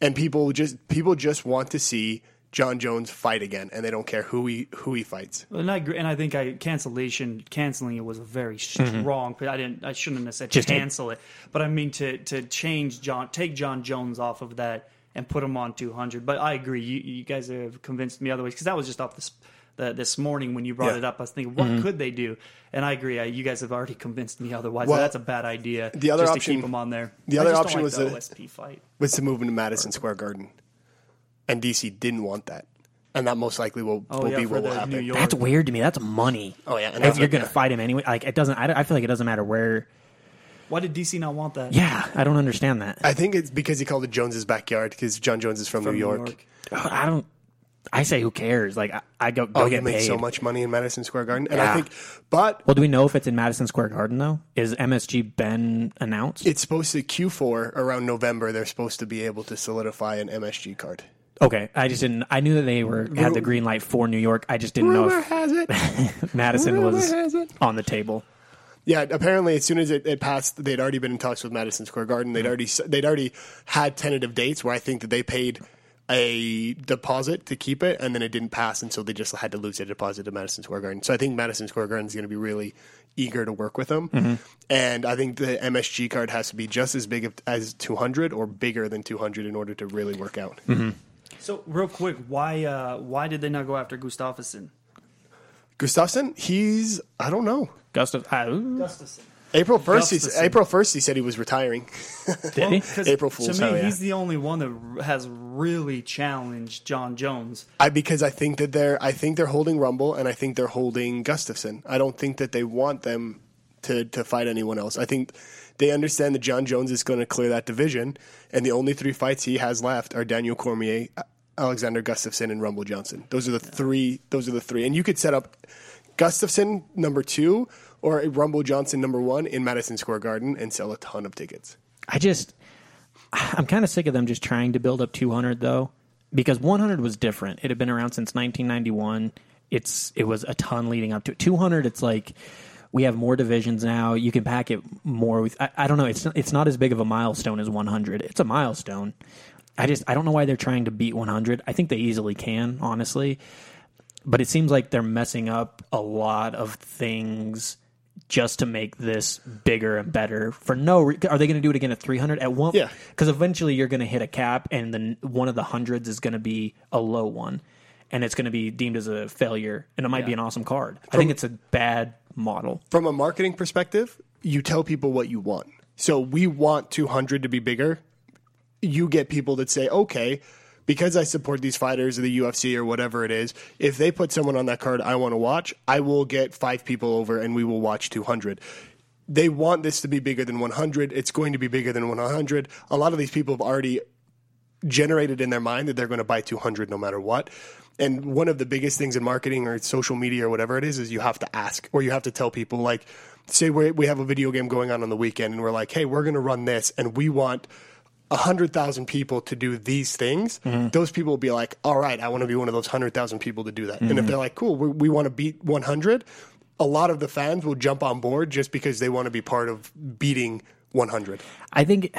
And people just people just want to see Jon Jones fight again, and they don't care who he who he fights. And I agree, and I think I cancellation canceling it was a very mm-hmm. strong. But I didn't. I shouldn't have said Just take- cancel it. But I mean to to change Jon, take Jon Jones off of that and put him on two hundred. But I agree. You you guys have convinced me otherwise because that was just off this the, this morning when you brought Yeah. it up. I was thinking, what mm-hmm. could they do? And I agree. I, you guys have already convinced me otherwise. Well, that's a bad idea. the other just option- to keep them on there. the other just don't option like was the the- OSP fight. Was to move him to Madison Square Garden, and DC didn't want that, and that most likely will, Oh, will yeah, be what will happen. That's weird to me. That's money. Oh, yeah, and if you're going to fight him anyway, like it doesn't. I, I feel like it doesn't matter where. Why did DC not want that? Yeah, I don't understand that. I think it's because he called it Jones's backyard because Jon Jones is from, From New York. I don't. I say who cares? Like I, I go go Oh, get makes paid. so much money in Madison Square Garden, and Yeah. I think, but Well, do we know if it's in Madison Square Garden though? Is MSG been announced? it's supposed to Q4 around November. They're supposed to be able to solidify an MSG card. okay, I just didn't. I knew that they were had the green light for New York. I just didn't know Rumor if has it. Madison Rumor was it. on the table. Yeah, apparently, as soon as it, it passed, they'd already been in talks with Madison Square Garden. They'd hmm. already they'd already had tentative dates where I think that they paid a deposit to keep it, and then it didn't pass, and so they just had to lose their deposit to Madison Square Garden. So I think Madison Square Garden is going to be really eager to work with them, and I think the MSG card has to be just as big as 200 or bigger than 200 in order to really work out. So real quick, why uh, why did they not go after Gustafsson? Gustafsson, he's I don't know. Gustav, uh, Gustafsson. April first, he, April first, he said he was retiring. did he? 'Cause April Fool's. To me, Oh, yeah. he's the only one that has really challenged Jon Jones. I because I think that they're I think they're holding Rumble and I think they're holding Gustafsson. I don't think that they want them to to fight anyone else. I think they understand that Jon Jones is going to clear that division, and the only three fights he has left are Daniel Cormier, Alexander Gustafsson, and Rumble Johnson. Those are the three. Those are the three, and you could set up Gustafsson number two or a Rumble Johnson number one in Madison Square Garden and sell a ton of tickets. I just, I'm kind of sick of them just trying to build up 200 though, because 100 was different. It had been around since 1991. It's it was a ton leading up to it. 200. It's like We have more divisions now. You can pack it more. With, I, I don't know. It's it's not as big of a milestone as 100. It's a milestone. I just I don't know why they're trying to beat 100. I think they easily can, honestly. But it seems like they're messing up a lot of things just to make this bigger and better for no re- are they going to do it again at 300 at one Yeah. because eventually you're going to hit a cap and then one of the hundreds is going to be a low one and it's going to be deemed as a failure and it might be an awesome card i think it's a bad model From a marketing perspective, you tell people what you want. So we want 200 to be bigger. You get people that say, okay, because I support these fighters or the UFC or whatever it is, if they put someone on that card I want to watch, I will get five people over and we will watch 200. They want this to be bigger than 100. It's going to be bigger than 100. A lot of these people have already generated in their mind that they're going to buy 200 no matter what. And one of the biggest things in marketing or social media or whatever it is is you have to ask or you have to tell people like say we we have a video game going on on the weekend and we're like, "Hey, we're going to run this and we want 100,000 people to do these things." Mm-hmm. Those people will be like, "All right, I want to be one of those 100,000 people to do that." And if mm-hmm. they're like, "Cool, we, we want to beat 100," a lot of the fans will jump on board just because they want to be part of beating 100. I think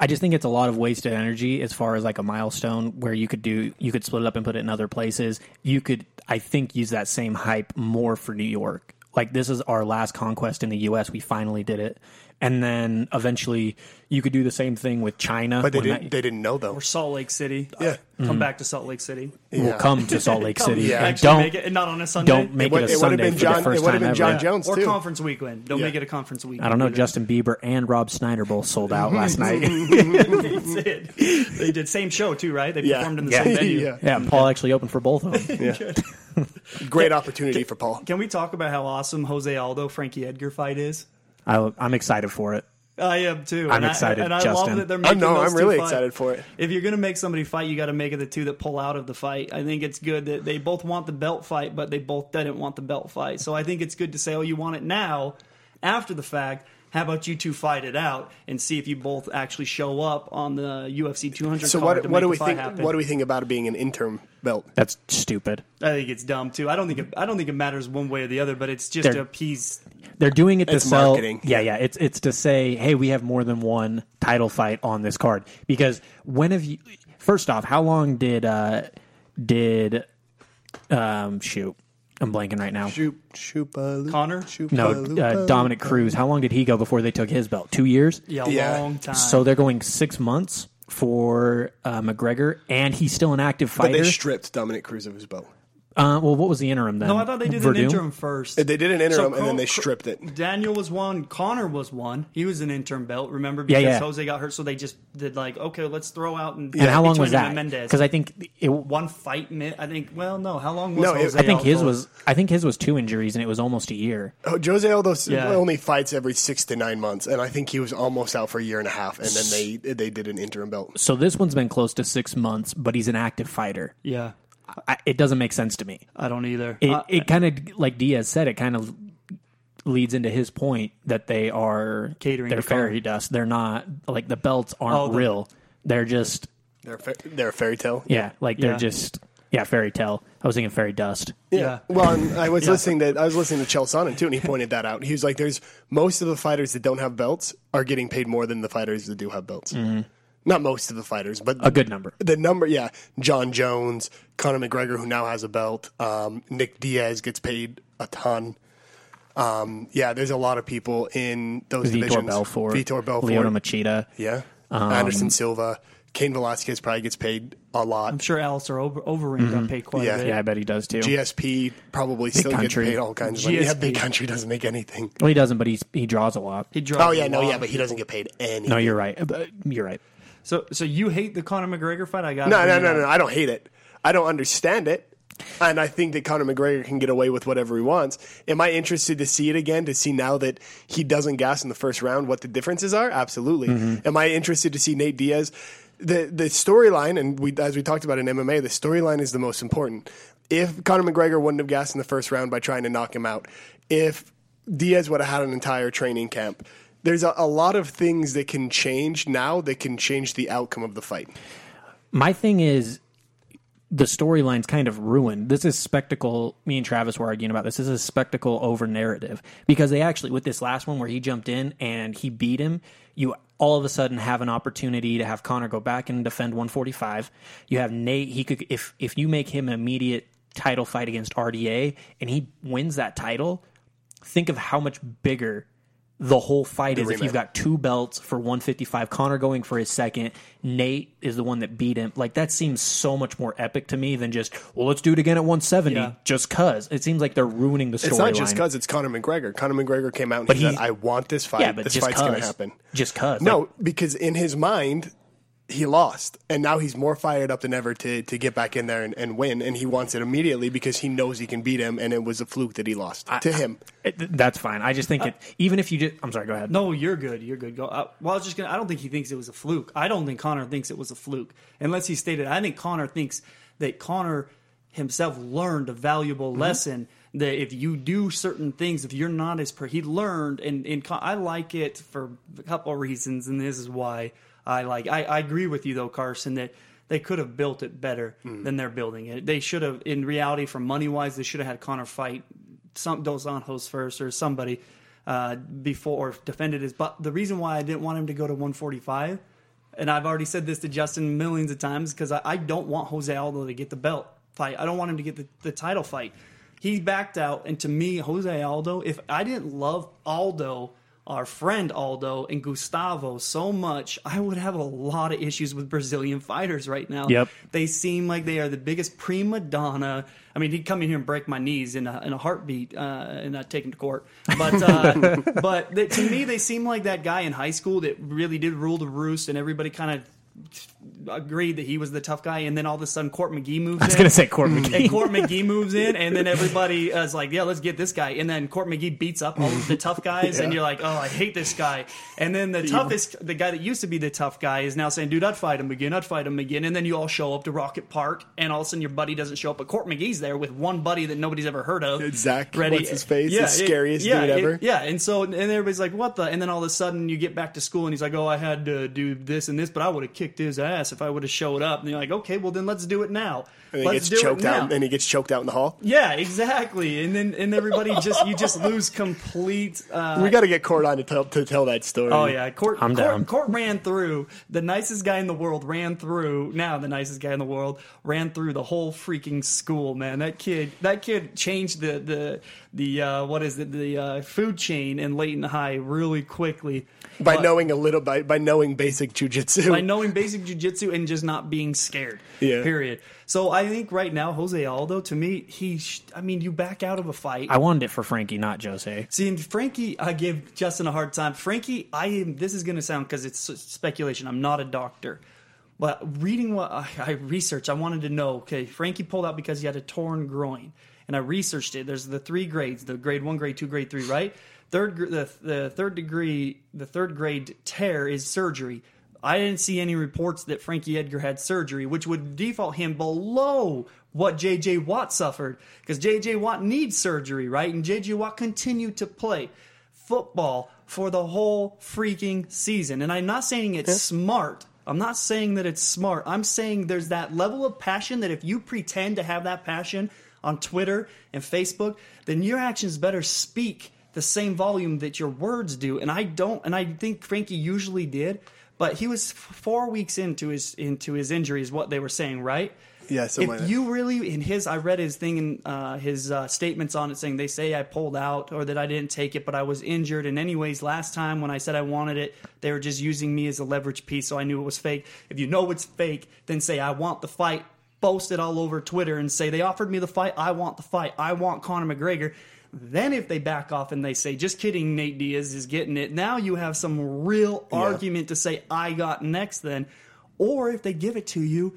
I just think it's a lot of wasted energy as far as like a milestone where you could do you could split it up and put it in other places. You could I think use that same hype more for New York. Like this is our last conquest in the US. We finally did it. And then eventually you could do the same thing with China. But they didn't that- they didn't know though. Or Salt Lake City. Yeah. Uh, come mm-hmm. back to Salt Lake City. We'll come to Salt Lake City. Yeah. And don't make it, not on a Sunday. don't make would- it a it Sunday for John- the first it time been John ever. Jones or too. conference weekend. Don't Yeah. make it a conference weekend. I don't know. either. Justin Bieber and Rob Schneider both sold out last night. they did. They did same show too, right? They Yeah. performed in the Yeah. same venue. Yeah. yeah, Paul actually opened for both of them. Great opportunity for Paul. Can we talk about how awesome Jose Aldo Frankie Edgar fight is? I, I'm excited for it. I am too. I'm and I- excited, and I Justin. love that they're I making know. those I'm really fight. excited for it. If you're gonna make somebody fight, you got to make it the two that pull out of the fight. I think it's good that they both want the belt fight, but they both didn't want the belt fight. So I think it's good to say, "Oh, you want it now." After the fact, how about you two fight it out and see if you both actually show up on the UFC 200 So what what do we think? happen. What do we think about it being an interim belt? That's stupid. I think it's dumb too. I don't think it, I don't think it matters one way or the other, but it's just They're- to appease. They're doing it to It's sell. marketing. Yeah, yeah. It's it's to say, hey, we have more than one title fight on this card. Because when have you? First off, how long did uh did um shoot? I'm blanking right now. Shoot, shoot, Baloo, Conor? shoot, No, Baloo, uh, Baloo. Dominick Cruz. How long did he go before they took his belt? Two years. Yeah, a Yeah. long time. So they're going six months for uh, McGregor, and he's still an active But fighter. they stripped Dominick Cruz of his belt. Uh, well, what was the interim then? no, I thought they did Werdum? an interim first. They did an interim So and then they stripped it. Daniel was one. Conor was one. He was an interim belt. Remember, because Yeah, yeah. Jose got hurt, so they just did like, okay, let's throw out and. And how long was that? Because I think it, one fight. mi- I think. Well, no. How long was No, it- I think his was I think his was two injuries, and it was almost a year. Oh, Jose Aldo Yeah. only fights every six to nine months, and I think he was almost out for a year and a half, and then they they did an interim belt. So this one's been close to six months, but he's an active fighter. Yeah, I, it doesn't make sense to me. I don't either. It, Uh, it kind of like Diaz said, it kind of leads into his point that they are Catering They're to Conor. fairy dust. They're not like the belts aren't Oh, the- real. They're just They're a fa- they're a fairy tale. yeah, like they're Yeah. just yeah, fairy tale. I was thinking fairy dust. yeah. Well, and I was listening to I was listening to Chael Sonnen too, and he pointed that out. He was like, "There's most of the fighters that don't have belts are getting paid more than the fighters that do have belts. Not most of the fighters, but A good number. the number, yeah. Jon Jones, Conor McGregor, who now has a belt. Um, Nick Diaz gets paid a ton. Um, yeah, there's a lot of people in those divisions. Vitor divisions. Belfort, Vitor Belfort, Lyoto Machida. yeah. Um, Anderson Silva, Cain Velasquez probably gets paid a lot. I'm sure Alistair Over- Overeem got paid quite Yeah. a bit. Yeah, I bet he does too. GSP probably still gets paid all kinds of money. Yeah, Big Country doesn't make anything. well, he doesn't, but he's he draws a lot. He draws Oh yeah, a no, lot. yeah, but he doesn't get paid any. No, you're right. You're right. So, so you hate the Conor McGregor fight? I got No, no, no, no. no. I don't hate it. I don't understand it. And I think that Conor McGregor can get away with whatever he wants. Am I interested to see it again to see now that he doesn't gas in the first round what the differences are? Absolutely. Mm-hmm. Am I interested to see Nate Diaz? The the storyline, and we as we talked about in MMA, the storyline is the most important. If Conor McGregor wouldn't have gassed in the first round by trying to knock him out, if Diaz would have had an entire training camp, there's a, a lot of things that can change now that can change the outcome of the fight. My thing is, the storyline's kind of ruined. This is spectacle. Me and Travis were arguing about this. This is spectacle over narrative because they actually with this last one where he jumped in and he beat him. You all of a sudden have an opportunity to have Conor go back and defend 145. You have Nate. He could if if you make him an immediate title fight against RDA and he wins that title. Think of how much bigger the whole fight is if you've got two belts for 155 conor going for his second nate is the one that beat him like that seems so much more epic to me than just well let's do it again at 170 Yeah. just cuz it seems like they're ruining the storyline It's not just because it's Conor McGregor. Conor McGregor came out and But he said, "I want this fight. yeah but this just fight's going to happen." just cuz No, because in his mind, he lost, and now he's more fired up than ever to to get back in there and, and win, and he wants it immediately because he knows he can beat him, and it was a fluke that he lost to him. It- that's fine i just think it even if you just i'm sorry go ahead No, you're good. You're good. Go. Uh, well, I was just gonna. I don't think he thinks it was a fluke. I don't think Conor thinks it was a fluke, unless he stated. I think Conor thinks that Conor himself learned a valuable Mm-hmm. lesson. That if you do certain things, if you're not as per, he learned, and and Con- I like it for a couple of reasons, and this is why I like. I, I agree with you though, Carson, that. They could have built it better Mm. than they're building it. They should have, in reality, for money wise, they should have had Conor fight some Dos Anjos first or somebody uh, before or defended his. But the reason why I didn't want him to go to 145, and I've already said this to Justin millions of times, because I, I don't want Jose Aldo to get the belt fight. I don't want him to get the, the title fight. He backed out, and to me, Jose Aldo, if I didn't love Aldo, our friend Aldo and Gustavo so much, I would have a lot of issues with Brazilian fighters right now. Yep. They seem like they are the biggest prima donna. I mean, he'd come in here and break my knees in a, in a heartbeat uh, and not take him to court. But uh, but to me, they seem like that guy in high school that really did rule the roost, and everybody kind of agreed that he was the tough guy. And then all of a sudden, Court McGee moves. i was in. going to say court mcgee And Court McGee moves in, and then everybody is like, "Yeah, let's get this guy." And then Court McGee beats up all of the tough guys, and you're like, "Oh, I hate this guy." And then the toughest, the guy that used to be the tough guy, is now saying, "Dude, I'd fight him again. I'd fight him again." And then you all show up to Rocket Park, and all of a sudden your buddy doesn't show up, but Court McGee's there with one buddy that nobody's ever heard of. Zach, what's his face? The it- scariest yeah, dude it- ever. yeah, and so and everybody's like, "What the?" And then all of a sudden you get back to school, and he's like, "Oh, I had to do this and this, but I would have kicked his ass if I would have showed up." And you're like, "Okay, well then let's do it now." And he let's gets do it choked now. out, and he gets choked out in the hall. Yeah, exactly. And then and everybody just you just lose complete. Uh, We got to get Court on to tell to tell that story. oh yeah, court. I'm court, down. court ran through the nicest guy in the world. Ran through now the nicest guy in the world. Ran through the whole freaking school. Man, that kid. That kid changed the the the uh, what is it the uh, food chain in Layton High really quickly by But- knowing a little by by knowing basic jujitsu. by knowing basic jujitsu and just not being scared. Yeah. Period. So I think right now Jose Aldo to me he sh- I mean you back out of a fight. i wanted it for frankie not jose See, and Frankie, I give Justin a hard time. Frankie, I am. This is going to sound because it's speculation. I'm not a doctor, but reading what I, I researched, I wanted to know. Okay, Frankie pulled out because he had a torn groin, and I researched it. There's the three grades: the grade one, grade two, grade three. Right? Third, the, the third degree, the third grade tear is surgery. I didn't see any reports that Frankie Edgar had surgery, which would default him below what J.J. Watt suffered because J.J. Watt needs surgery, right? And J.J. Watt continued to play football for the whole freaking season. And I'm not saying it's smart. I'm not saying that it's smart. I'm saying there's that level of passion that if you pretend to have that passion on Twitter and Facebook, then your actions better speak the same volume that your words do. And I don't, and I think Frankie usually did, but he was f- four weeks into his into his injury, is what they were saying, right? Yeah, like if you really in his, I read his thing in uh, his uh, statements on it saying they say I pulled out or that I didn't take it, but I was injured. And anyways, last time when I said I wanted it, they were just using me as a leverage piece, so I knew it was fake. If you know it's fake, then say I want the fight. Post it all over Twitter and say they offered me the fight. I want the fight. I want Conor McGregor. Then if they back off and they say, just kidding, Nate Diaz is getting it. Now you have some real argument to say I got next. Then, or if they give it to you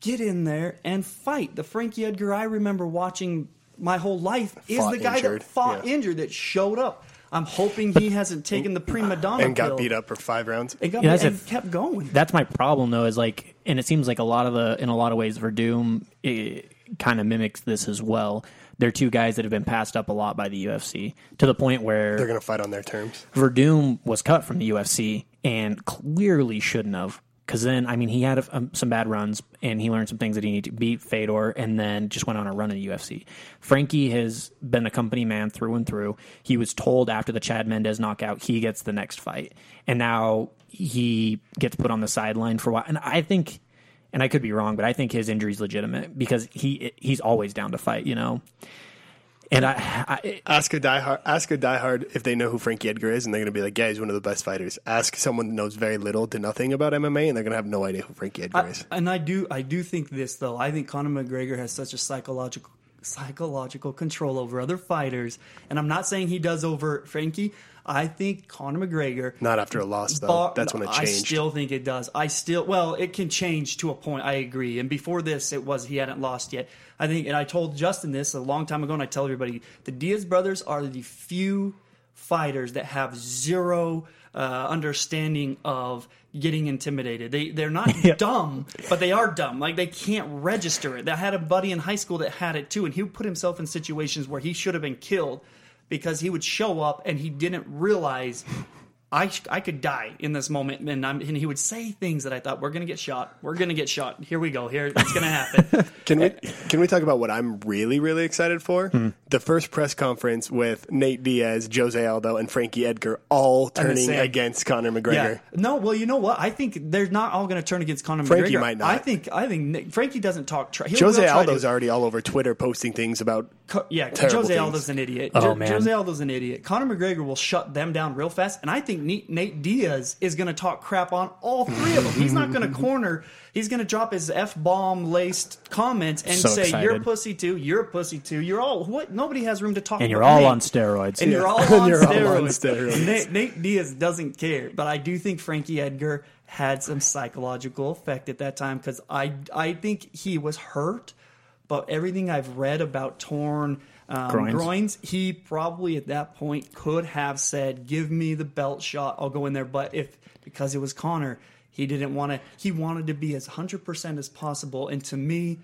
get in there and fight. The Frankie Edgar I remember watching my whole life is the guy injured, that fought yeah. injured that showed up. I'm hoping he hasn't taken the prima donna and got pill. beat up for five rounds. And, got Yeah, beat- that's a- and kept going. that's my problem though is like and it seems like a lot of the in a lot of ways Werdum eh, kind of mimics this as well. They're two guys that have been passed up a lot by the UFC to the point where They're gonna fight on their terms. Werdum was cut from the UFC and clearly shouldn't have. Because then, I mean, he had um, some bad runs and he learned some things that he needed to beat Fedor and then just went on a run in the UFC. Frankie has been a company man through and through. He was told after the Chad Mendes knockout, he gets the next fight. And now he gets put on the sideline for a while. And I think, and I could be wrong, but I think his injury is legitimate because he he's always down to fight, you know? And I, I Ask a diehard. Ask a diehard if they know who Frankie Edgar is, and they're going to be like, "Yeah, he's one of the best fighters." Ask someone that knows very little to nothing about MMA, and they're going to have no idea who Frankie Edgar I, is. and I do I do think this though. I think Conor McGregor has such a psychological psychological control over other fighters, and I'm not saying he does over Frankie. I think Conor McGregor Not after a loss, though. Bar- That's when it changed. I still think it does. I still well, it can change to a point. I agree. And before this, it was he hadn't lost yet. I think, and I told Justin this a long time ago, and I tell everybody the Diaz brothers are the few fighters that have zero uh, understanding of getting intimidated. They they're not dumb, but they are dumb. Like they can't register it. I had a buddy in high school that had it too, and he would put himself in situations where he should have been killed because he would show up and he didn't realize I, I could die in this moment, and, I'm, and he would say things that I thought we're gonna get shot. We're gonna get shot. Here we go. Here it's gonna happen. Can we can we talk about what I'm really really excited for? Hmm. The first press conference with Nate Diaz, Jose Aldo, and Frankie Edgar all turning against Conor yeah. McGregor. No. Well, you know what? I think they're not all gonna turn against Conor Frankie McGregor. might not. I think I think Nick, Frankie doesn't talk. Tra- Jose he'll try to- already all over Twitter posting things about. Co- yeah, terrible Jose things. Aldo's an idiot. Oh, Jo- man. Jose Aldo's an idiot. Conor McGregor will shut them down real fast, and I think Nate, Nate Diaz is going to talk crap on all three of them. He's not going to corner. He's going to drop his f bomb laced comments and So say, "You're a pussy too. You're a pussy too. You're all what? Nobody has room to talk. and you're about all on steroids. And you're all And on you're all steroids. on steroids. Nate, Nate Diaz doesn't care, but I do think Frankie Edgar had some psychological effect at that time because I I think he was hurt, but everything I've read about torn um, Groins. groins. he probably at that point could have said, "Give me the belt shot, I'll go in there." But if because it was Conor, he didn't want to. He wanted to be as hundred percent as possible, and to me,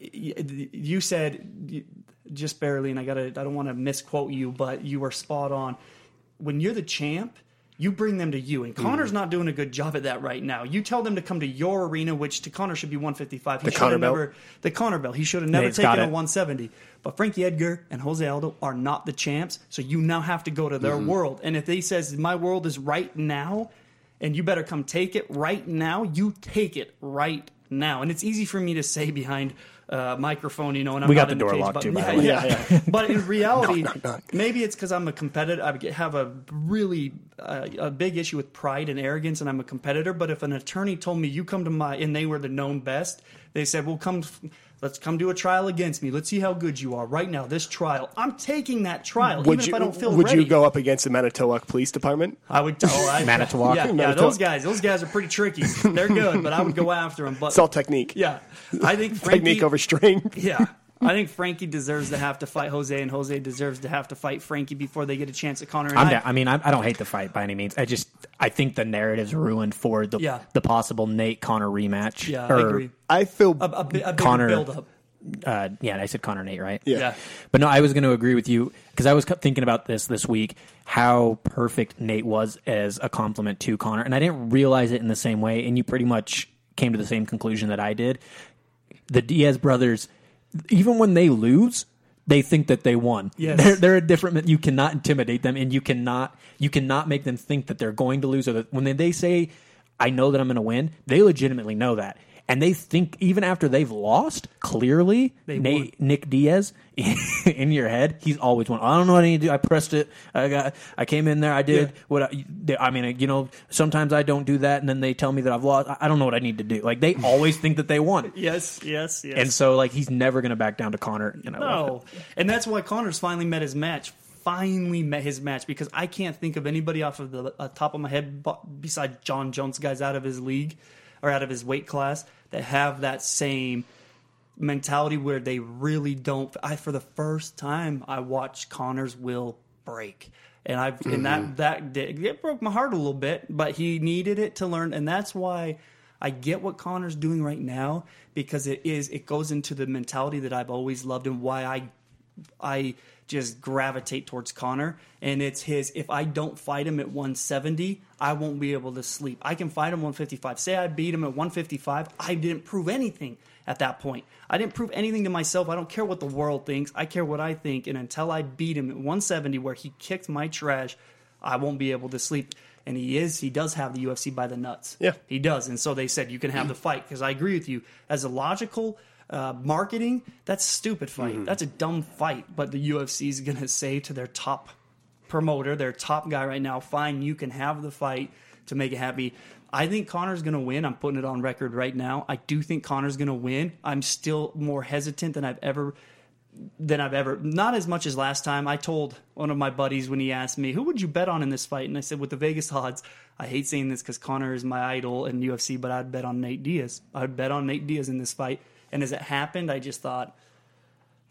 you said just barely, and I gotta. I don't want to misquote you, but you were spot on. When you're the champ, you bring them to you, and Conor's not doing a good job at that right now. You tell them to come to your arena, which to Conor should be 155. He The have belt? the Conor belt. He should have never Nate's taken a 170. But Frankie Edgar and Jose Aldo are not the champs, so you now have to go to their Mm-hmm. world. And if they says my world is right now, and you better come take it right now, you take it right now. And it's easy for me to say behind a microphone, you know. And I'm We not got the door cage, locked but- too, by yeah, yeah, yeah. but in reality, Knock, knock, knock. maybe it's because I'm a competitor. I have a really uh, a big issue with pride and arrogance, and I'm a competitor. But if an attorney told me you come to my and they were the known best, they said, "Well, come, let's come do a trial against me. Let's see how good you are right now. This trial, I'm taking that trial, Would even you if I don't feel would ready. you go up against the Manitowoc Police Department? I would. Oh, I, Manitowoc? Yeah, yeah, Manitowoc. those guys. Those guys are pretty tricky. They're good, but I would go after them. But It's all technique. yeah, I think Frankie, Technique over strength. Yeah, I think Frankie deserves to have to fight Jose, and Jose deserves to have to fight Frankie before they get a chance at Conor. And I'm I, down. I mean, I, I don't hate the fight by any means. I just I think the narrative's ruined for the Yeah. the possible Nate Conor rematch. yeah, Or, I agree. I feel A, a, a Conor- build up. Uh, yeah, I said Conor Nate, right? Yeah. Yeah. But no, I was going to agree with you because I was thinking about this this week how perfect Nate was as a compliment to Conor, and I didn't realize it in the same way. And you pretty much came to the same conclusion that I did. The Diaz brothers, even when they lose, they think that they won. Yes. They're, they're a different. You cannot intimidate them, and you cannot you cannot make them think that they're going to lose. Or that when they, they say, "I know that I'm going to win," they legitimately know that. And they think even after they've lost, clearly They Nate. Nick Diaz in your head, he's always won. I don't know what I need to do. I pressed it. I got. I came in there. I did Yeah. what. I, they- I mean, you know, sometimes I don't do that, and then they tell me that I've lost. I- I don't know what I need to do. Like they always think that they won, Yes, yes, yes. and so like he's never going to back down to Conor. And No, and that's why Conor's finally met his match. Finally met his match because I can't think of anybody off of the uh, top of my head besides Jon Jones guys out of his league or out of his weight class that have that same mentality where they really don't. I for the first time I watched Conor's will break. And I've and that mm-hmm. that did, it broke my heart a little bit, but he needed it to learn, and that's why I get what Conor's doing right now because it is it goes into the mentality that I've always loved and why I I just gravitate towards Conor. And it's his, if I don't fight him at 170, I won't be able to sleep. I can fight him 155. Say I beat him at 155, I didn't prove anything at that point. I didn't prove anything to myself. I don't care what the world thinks. I care what I think. And until I beat him at 170, where he kicked my trash, I won't be able to sleep. And he is, he does have the UFC by the nuts. Yeah. He does. And so they said you can have the fight because I agree with you. As a logical uh, marketing, that's stupid fight. That's a dumb fight. But the UFC is going to say to their top promoter, their top guy right now, fine, you can have the fight to make it happy. I think Conor's going to win. I'm putting it on record right now. I do think Conor's going to win. I'm still more hesitant than I've ever than I've ever not as much as last time. I told one of my buddies when he asked me, "Who would you bet on in this fight?" and I said, "With the Vegas odds." I hate saying this because Conor is my idol in UFC, but I'd bet on Nate Diaz. I'd bet on Nate Diaz in this fight. And as it happened, I just thought,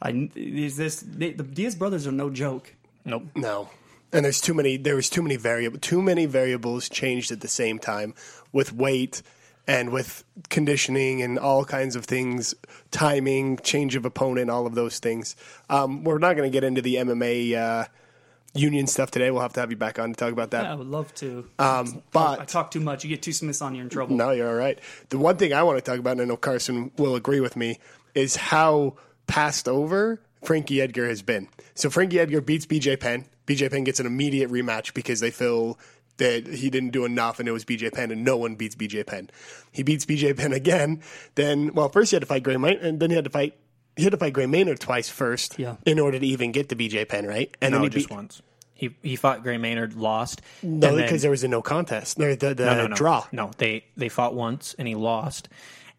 I is this the Diaz brothers are no joke. Nope. No. And there's too many there was too many variable too many variables changed at the same time with weight and with conditioning and all kinds of things, timing, change of opponent, all of those things. Um, we're not going to get into the MMA uh, union stuff today. We'll have to have you back on to talk about that. Yeah, I would love to. Um, but I talk too much. You get too Smiths on, you're in trouble. No, you're all right. The one thing I want to talk about, and I know Carson will agree with me, is how passed over Frankie Edgar has been. So Frankie Edgar beats BJ Penn. BJ Penn gets an immediate rematch because they feel that he didn't do enough and it was BJ Penn and no one beats BJ Penn. He beats BJ Penn again. Then, well, first he had to fight Gray Maynard and then he had to fight he had to fight Gray Maynard twice first Yeah. in order to even get to BJ Penn, right? And No, then he just beat, once. He he fought Gray Maynard, lost. no, because there was a no contest. No, the, the no, no, no. draw. No, they they fought once and he lost.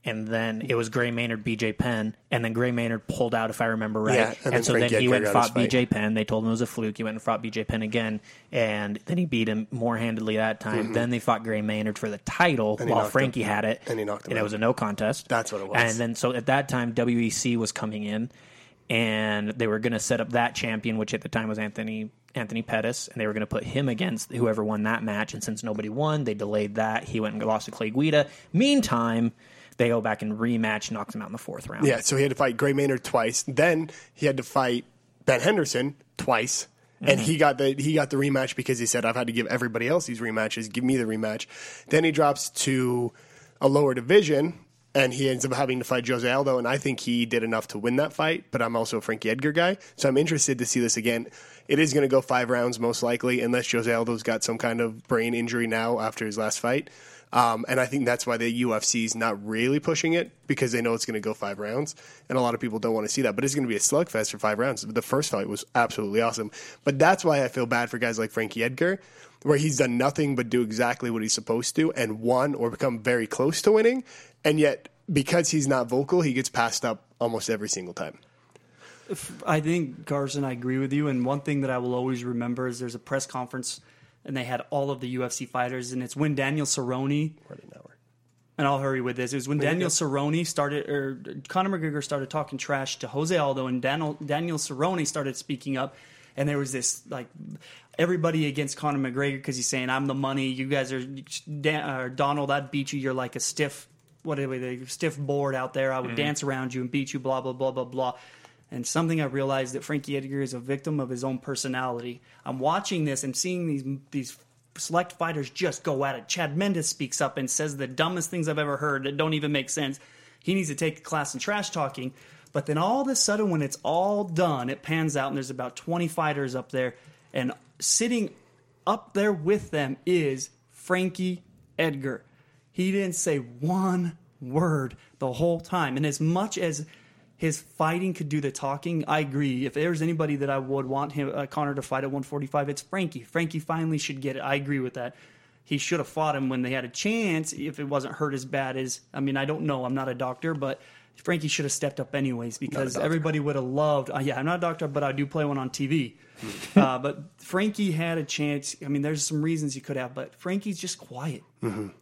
And then it was Gray Maynard, BJ Penn, and then Gray Maynard pulled out, if I remember right. Yeah, and and so then he went and fought. BJ Penn. They told him it was a fluke. He went and fought BJ Penn again, and then he beat him more handedly that time. Then they fought Gray Maynard for the title Mm-hmm. while Frankie him- had it, and he knocked him and it was a no contest. That's what it was. And then so at that time, WEC was coming in, and they were going to set up that champion, which at the time was Anthony Anthony Pettis, and they were going to put him against whoever won that match. And since nobody won, they delayed that. He went and lost to Clay Guida. Meantime, they go back and rematch, knocks him out in the fourth round. Yeah, so he had to fight Gray Maynard twice. Then he had to fight Ben Henderson twice. And mm-hmm. he got the he got the rematch because he said I've had to give everybody else these rematches. Give me the rematch. Then he drops to a lower division, and he ends up having to fight Jose Aldo. And I think he did enough to win that fight. But I'm also a Frankie Edgar guy, so I'm interested to see this again. It is going to go five rounds most likely, unless Jose Aldo's got some kind of brain injury now after his last fight. Um, and I think that's why the UFC is not really pushing it because they know it's going to go five rounds, and a lot of people don't want to see that. But it's going to be a slugfest for five rounds. The first fight was absolutely awesome, but that's why I feel bad for guys like Frankie Edgar, where he's done nothing but do exactly what he's supposed to and won or become very close to winning, and yet because he's not vocal, he gets passed up almost every single time. I think Carson, I agree with you. And one thing that I will always remember is there's a press conference, and they had all of the UFC fighters, and it's when Daniel Cerrone. And I'll hurry with this. It was when Daniel Cerrone started, or Conor McGregor started talking trash to Jose Aldo, and Daniel Daniel Cerrone started speaking up, and there was this like everybody against Conor McGregor because he's saying I'm the money. You guys are Dan, uh, Donald. I'd beat you. You're like a stiff what are they, stiff board out there. I would dance around you and beat you. Blah blah blah blah blah. And something I realized that Frankie Edgar is a victim of his own personality. I'm watching this and seeing these these select fighters just go at it. Chad Mendes speaks up and says the dumbest things I've ever heard that don't even make sense. He needs to take a class in trash talking. But then all of a sudden, when it's all done, it pans out and there's about 20 fighters up there, and sitting up there with them is Frankie Edgar. He didn't say one word the whole time. And as much as his fighting could do the talking, I agree. If there's anybody that I would want him, uh, Conor to fight at 145, it's Frankie. Frankie finally should get it. I agree with that. He should have fought him when they had a chance if it wasn't hurt as bad as. I mean, I don't know. I'm not a doctor, but Frankie should have stepped up anyways because everybody would have loved. Uh, yeah, I'm not a doctor, but I do play one on TV. uh, but Frankie had a chance. I mean, there's some reasons he could have, but Frankie's just quiet.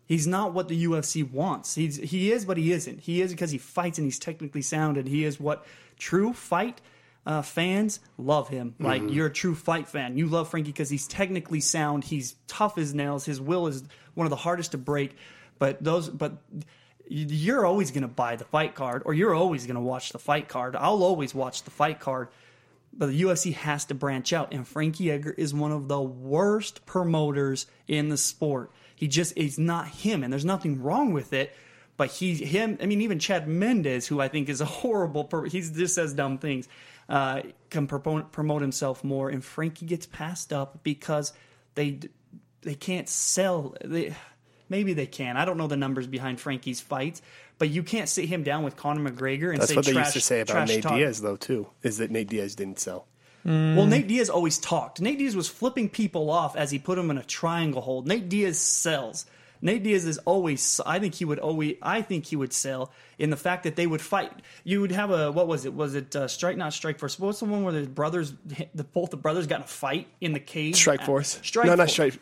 He's not what the UFC wants. He's he is, but he isn't. He is because he fights and he's technically sound, and he is what true fight uh, fans love him. Like you're a true fight fan. You love Frankie because he's technically sound. He's tough as nails. His will is one of the hardest to break. But those, but you're always going to buy the fight card, or you're always going to watch the fight card. I'll always watch the fight card but the UFC has to branch out, and Frankie Edgar is one of the worst promoters in the sport. He just is not him, and there's nothing wrong with it. But he, him, I mean, even Chad Mendes, who I think is a horrible, he just says dumb things, uh, can promote, promote himself more, and Frankie gets passed up because they they can't sell. They, maybe they can. I don't know the numbers behind Frankie's fights, but you can't sit him down with Conor McGregor and That's say what they trash, used to say about Nate talk. Diaz, though, too, is that Nate Diaz didn't sell. Mm. Well, Nate Diaz always talked. Nate Diaz was flipping people off as he put them in a triangle hold. Nate Diaz sells. Nate Diaz is always. I think he would always. I think he would sell in the fact that they would fight. You would have a what was it? Was it uh, strike not strike force? What's the one where the brothers, the both the brothers got in a fight in the cage? Strike Uh, Force. Strike. no, not Force. Strike.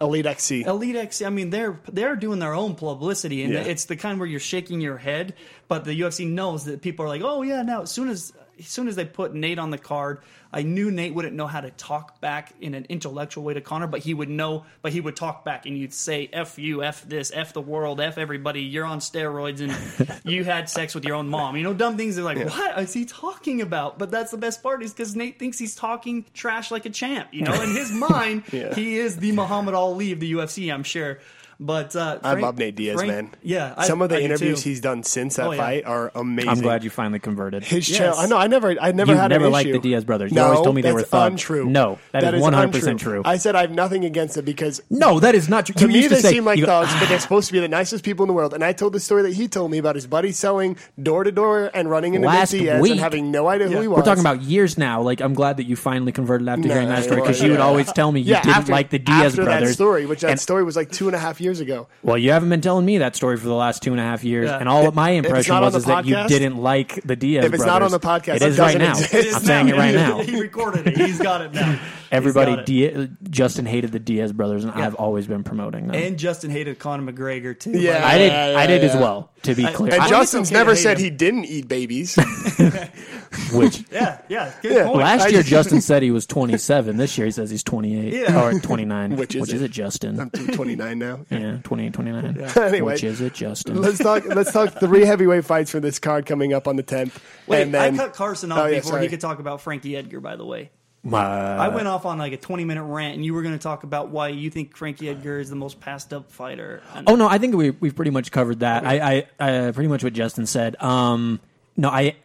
Elite XC. Elite X. I mean, they're they're doing their own publicity, and Yeah. it's the kind where you're shaking your head. But the UFC knows that people are like, oh yeah. Now as soon as as soon as they put Nate on the card, I knew Nate wouldn't know how to talk back in an intellectual way to Conor, but he would know. But he would talk back, and you'd say, "F you, F this, F the world, F everybody. You're on steroids, and you had sex with your own mom." You know, dumb things. They're like, "What is he talking about?" But that's the best part is because Nate thinks he's talking trash like a champ. You know, in his mind, Yeah. he is the Muhammad Ali of the UFC. I'm sure. But uh, I love Nate Diaz, Frank- man. Yeah, I- Some of the I interviews too. he's done since that Oh, yeah. fight are amazing. I'm glad you finally converted. His Yes. channel. I know. I never. I never You had never an liked issue. the Diaz brothers. You No, always told me they were that's thugs. untrue. No, that is 100% true. I said I have nothing against it because no, that is not true. to You me used to they say, seem like you go, thugs, but they're supposed to be the nicest people in the world. And I told the story that he told me about his buddy selling door to door and running into Last Nick Diaz week. and having no idea who he was. We're talking about years now. Like, I'm glad that you finally converted after hearing that story because you would always tell me you didn't like the Diaz after brothers. that story, which that story was like two and a half years ago. Well, you haven't been telling me that story for the last two and a half years, Yeah. and all my If it's impression was the is that you didn't like the Diaz If it's not on the podcast, it it is right now. exist. It is I'm saying it right now. He recorded it. He's got it now. He's Everybody, got it. Di- Justin hated the Diaz brothers, and I've always been promoting them. and Justin hated Conor McGregor too. Yeah. Like, I did, yeah, I did yeah, as yeah. well. To be clear, And I- Justin's okay to never hate said him. he didn't eat babies. which yeah, yeah. Good Yeah. point. last year Justin said he was 27. This year he says he's 28 Yeah. or 29. Which is which it? is it, Justin? I'm 29 now. yeah, 28, 29. Anyway. which is it, Justin? Let's talk. Let's talk three heavyweight fights for this card coming up on the 10th. Wait, and then, I cut Carson oh, off Oh, yeah, before sorry. he could talk about Frankie Edgar. By the way, Uh, I went off on like a 20 minute rant, and you were going to talk about why you think Frankie Edgar is the most passed up fighter. And Oh no, I think we we've pretty much covered that. I, I, I pretty much what Justin said. Um, no, I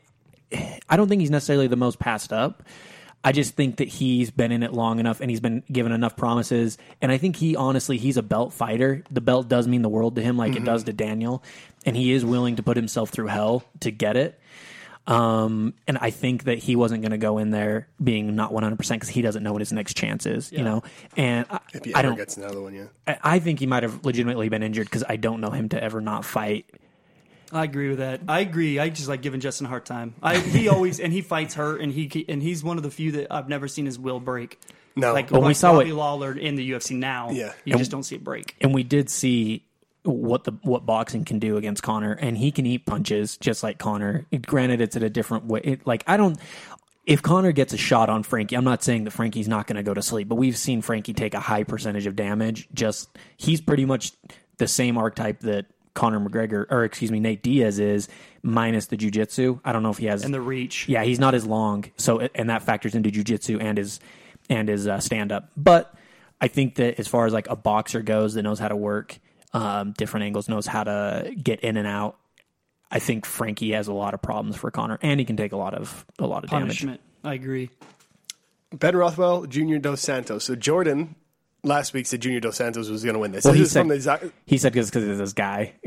I don't think he's necessarily the most passed up. I just think that he's been in it long enough and he's been given enough promises. And I think he honestly he's a belt fighter. The belt does mean the world to him, like it does to Daniel, and he is willing to put himself through hell to get it. Um, and I think that he wasn't going to go in there being not 100% because he doesn't know what his next chance is, you know? And I, if he I don't, gets another one, yeah. I- I think he might have legitimately been injured because I don't know him to ever not fight. I agree with that. I agree. I just like giving Justin a hard time. I he always and he fights hurt, and he and he's one of the few that I've never seen his will break. No. like Well, we saw Robbie it- Lawler in the UFC now. Yeah. you just don't see it break. And we did see what the what boxing can do against Conor, and he can eat punches just like Conor. Granted, it's in a different way. It, like I don't. If Conor gets a shot on Frankie, I'm not saying that Frankie's not going to go to sleep, but we've seen Frankie take a high percentage of damage. Just he's pretty much the same archetype that Conor McGregor, or excuse me, Nate Diaz is, minus the jujitsu. I don't know if he has And the reach. Yeah, he's not as long, so and that factors into jujitsu and his and his uh, stand up. But I think that as far as like a boxer goes, that knows how to work um, different angles, knows how to get in and out. I think Frankie has a lot of problems for Conor, and he can take a lot of a lot of damage. punishment. I agree. Ben Rothwell, Junior Dos Santos. So Jordan last week said Junior Dos Santos was going to win this. Well, this he is from said- the exact- He said because of this guy.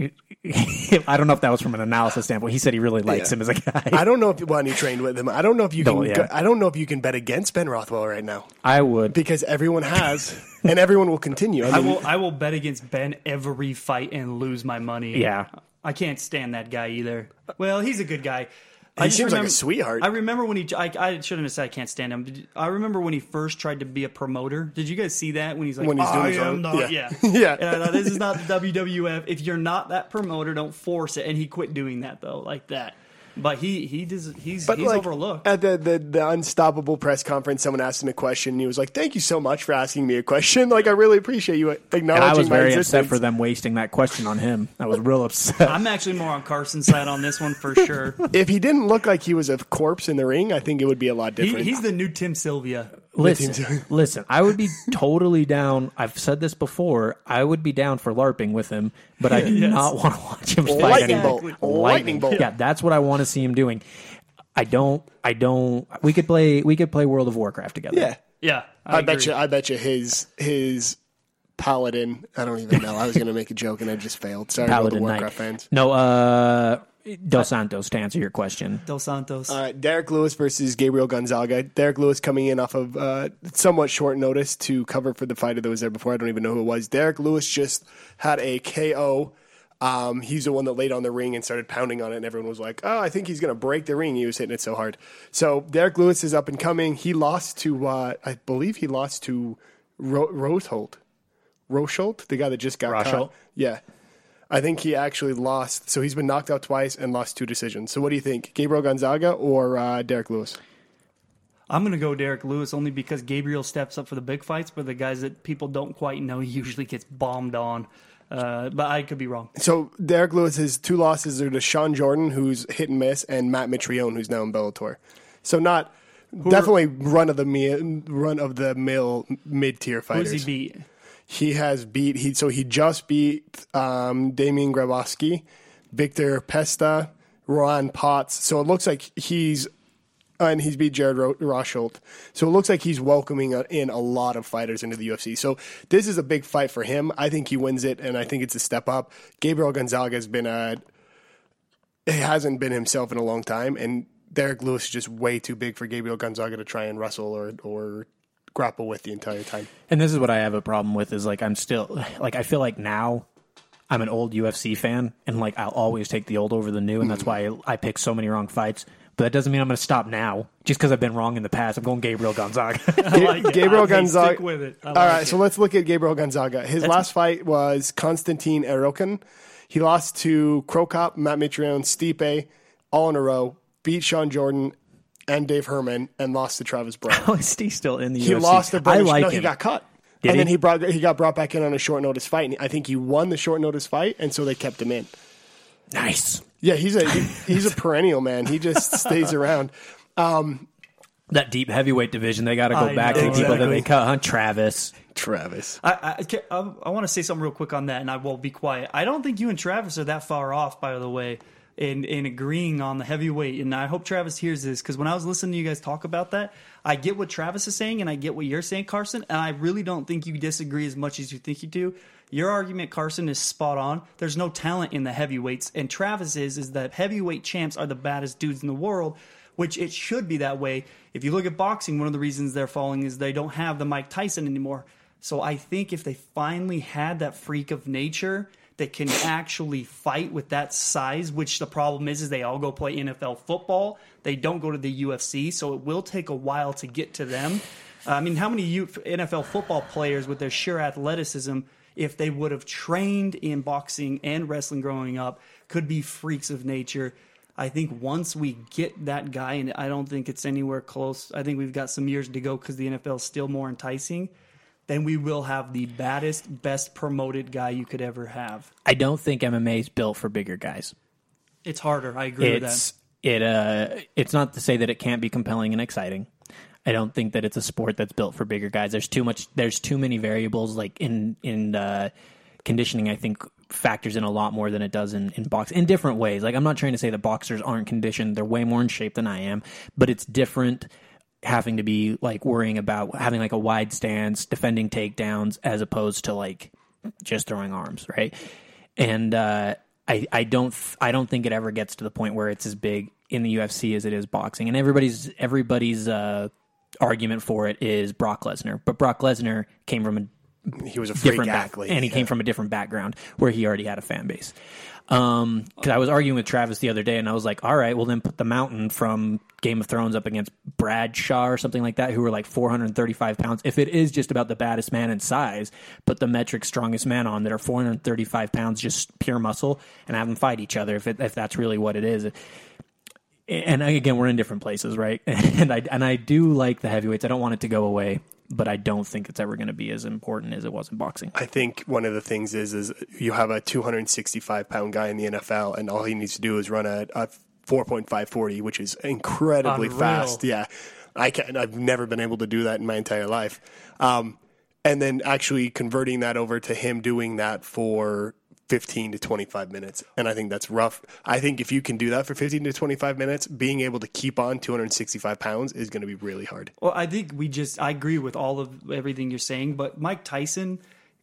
I don't know if that was from an analysis standpoint. He said he really likes Yeah. him as a guy. I don't know if when he trained with him. I don't know if you can. No, yeah. go- I don't know if you can bet against Ben Rothwell right now I would. because everyone has, and everyone will continue. I I will. I will bet against Ben every fight and lose my money. Yeah. I can't stand that guy either. Well, he's a good guy. He I seems like a sweetheart. I remember when he. I, I shouldn't have said I can't stand him. I remember when he first tried to be a promoter. Did you guys see that when he's like, When he's doing I am not. yeah. Yeah, Yeah. And I thought, this is not the WWF. If you're not that promoter, don't force it. And he quit doing that though, like that. But he he does he's But he's like overlooked. at the, the the unstoppable press conference, someone asked him a question. and He was like, "Thank you so much for asking me a question. Like, I really appreciate you acknowledging And I was my very existence." upset for them wasting that question on him. I was real upset. I'm actually more on Carson's side on this one for sure. If he didn't look like he was a corpse in the ring, I think it would be a lot He, different. he's the new Tim Sylvia. Listen, listen. I would be totally down. I've said this before. I would be down for larping with him, but I do Yes. not want to watch him fight Lightning anymore. bolt. Lightning bolt. Yeah, that's what I want to see him doing. I don't. I don't. We could play. We could play World of Warcraft together. yeah, Yeah, I, I, bet you. I bet you his his paladin. I don't even know. I was going to make a joke and I just failed. Sorry, Paladin World of Knight. Fans. No, uh, Dos Santos. To answer your question, Dos Santos. All right, Derrick Lewis versus Gabriel Gonzaga. Derrick Lewis coming in off of uh, somewhat short notice to cover for the fighter that was there before. I don't even know who it was. Derrick Lewis just had a KO. Um, he's the one that laid on the ring and started pounding on it, and everyone was like, "Oh, I think he's going to break the ring." He was hitting it so hard. So Derrick Lewis is up and coming. He lost to, uh, I believe, he lost to Ro- Rosholt. Rosholt, the guy that just got Rosholt? caught. Yeah. I think he actually lost. So he's been knocked out twice and lost two decisions. So what do you think, Gabriel Gonzaga or uh, Derrick Lewis? I'm going to go Derrick Lewis only because Gabriel steps up for the big fights, but the guys that people don't quite know he usually gets bombed on. Uh, but I could be wrong. So Derrick Lewis, his two losses are to Shawn Jordan, who's hit and miss, and Matt Mitrione, who's now in Bellator. So not definitely run of the run of the mill mid tier fighters. Who's he beat? He has beat he so he just beat um, Damian Grabowski, Victor Pesta, Ron Potts. So it looks like he's and he's beat Jared Ro- Rosholt. So it looks like he's welcoming in a lot of fighters into the UFC. So this is a big fight for him. I think he wins it, and I think it's a step up. Gabriel Gonzaga has been a hasn't been himself in a long time, and Derrick Lewis is just way too big for Gabriel Gonzaga to try and wrestle or or grapple with the entire time. and this is what I have a problem with. Is like I'm still like I feel like now. I'm an old UFC fan, and like I'll always take the old over the new, and that's hmm. why I, I pick so many wrong fights. But that doesn't mean I'm going to stop now, just because I've been wrong in the past. I'm going Gabriel Gonzaga. Like. Gabriel Gonzaga- Stick with it. All like right, it. so let's look at Gabriel Gonzaga. His last fight was Konstantin Erokin. He lost to Cro Cop, Matt Mitrione, Stipe, all in a row. Beat Shawn Jordan and Dave Herman, and lost to Travis Browne. How is he still in the He UFC? He lost to I like no, him. he got cut. Did and then he? he brought he got brought back in on a short notice fight. And I think he won the short notice fight, and so they kept him in. nice. Yeah, he's a he- he's a perennial man. He just stays around. Um, that deep heavyweight division, they got to go I back know, to the people that they cut. Huh? Travis. Travis. I, I, I, I want to say something real quick on that, and I will be quiet. I don't think you and Travis are that far off, by the way, in, in agreeing on the heavyweight. And I hope Travis hears this because when I was listening to you guys talk about that, I get what Travis is saying and I get what you're saying, Carson. And I really don't think you disagree as much as you think you do. Your argument, Carson, is spot on. There's no talent in the heavyweights, and Travis is is that heavyweight champs are the baddest dudes in the world which it should be that way. If you look at boxing, one of the reasons they're falling is they don't have the Mike Tyson anymore. So I think if they finally had that freak of nature that can actually fight with that size, which the problem is, is they all go play NFL football. They don't go to the UFC, so it will take a while to get to them. I mean, how many NFL football players with their sheer athleticism, if they would have trained in boxing and wrestling growing up, could be freaks of nature? I think once we get that guy, and I don't think it's anywhere close. I think we've got some years to go because the NFL is still more enticing. Then we will have the baddest, best promoted guy you could ever have. I don't think MMA is built for bigger guys. It's harder. I agree with that. it uh it's not to say that it can't be compelling and exciting. I don't think that it's a sport that's built for bigger guys. There's too much there's too many variables like in in uh conditioning I think factors in a lot more than it does in, in box in different ways. Like I'm not trying to say that boxers aren't conditioned. They're way more in shape than I am, but it's different having to be like worrying about having like a wide stance, defending takedowns as opposed to like just throwing arms, right? And uh, I I don't th- I don't think it ever gets to the point where it's as big in the UFC as it is boxing. And everybody's everybody's uh, argument for it is Brock Lesnar, but Brock Lesnar came from a He was a freak different back, and he came from a different background where he already had a fan base. Um, because I was arguing with Travis the other day, and I was like, "All right, well then put the Mountain from Game of Thrones up against Bradshaw or something like that, who were like 435 pounds. If it is just about the baddest man in size, put the metric strongest man on that are 435 pounds, just pure muscle, and have them fight each other. If it, if that's really what it is." and again, we're in different places, right? And I and I do like the heavyweights. I don't want it to go away, but I don't think it's ever going to be as important as it was in boxing. I think one of the things is is you have a 265 pound guy in the NFL, and all he needs to do is run a, a 4.540, which is incredibly Unreal. fast. Yeah, I can. I've never been able to do that in my entire life. Um, and then actually converting that over to him doing that for 15 to 25 minutes, and I think that's rough. I think if you can do that for 15 to 25 minutes, being able to keep on 265 pounds is going to be really hard. Well, I think we just I agree with all of everything you're saying, but Mike Tyson,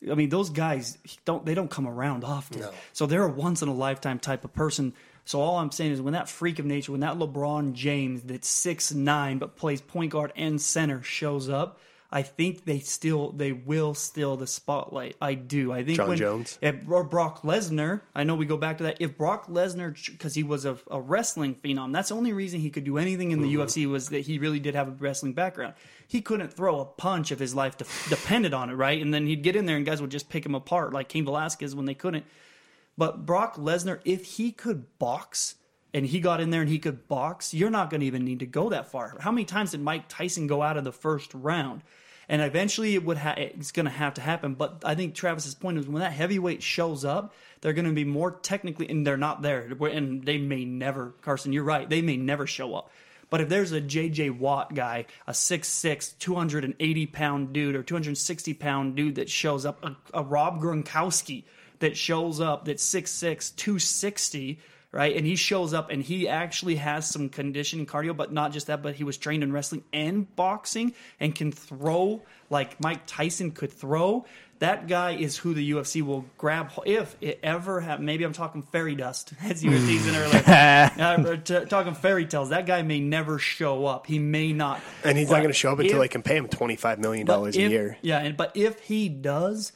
I mean, those guys don't they don't come around often. So they're a once in a lifetime type of person. So all I'm saying is when that freak of nature, when that LeBron James that's six nine but plays point guard and center shows up, I think they still they will steal the spotlight. I do. I think Jon when, Jones? if or Brock Lesnar, I know we go back to that. If Brock Lesnar, because he was a, a wrestling phenom, that's the only reason he could do anything in the mm-hmm. UFC was that he really did have a wrestling background. He couldn't throw a punch if his life de- depended on it, right? And then he'd get in there and guys would just pick him apart, like Cain Velasquez when they couldn't. But Brock Lesnar, if he could box and he got in there and he could box, you're not going to even need to go that far. How many times did Mike Tyson go out of the first round? And eventually it would ha- it's going to have to happen. But I think Travis's point is when that heavyweight shows up, they're going to be more technically, and they're not there. And they may never, Carson, you're right, they may never show up. But if there's a JJ Watt guy, a 6'6, 280 pound dude or 260 pound dude that shows up, a, a Rob Gronkowski that shows up that's 6'6, 260, right? And he shows up and he actually has some conditioning cardio, but not just that, but he was trained in wrestling and boxing and can throw like Mike Tyson could throw. That guy is who the UFC will grab if it ever have. Maybe I'm talking fairy dust, as you were teasing earlier. uh, t- talking fairy tales. That guy may never show up. He may not, And he's But not going to show up until if- they can pay him 25 million but dollars a if- year. Yeah, and but if he does,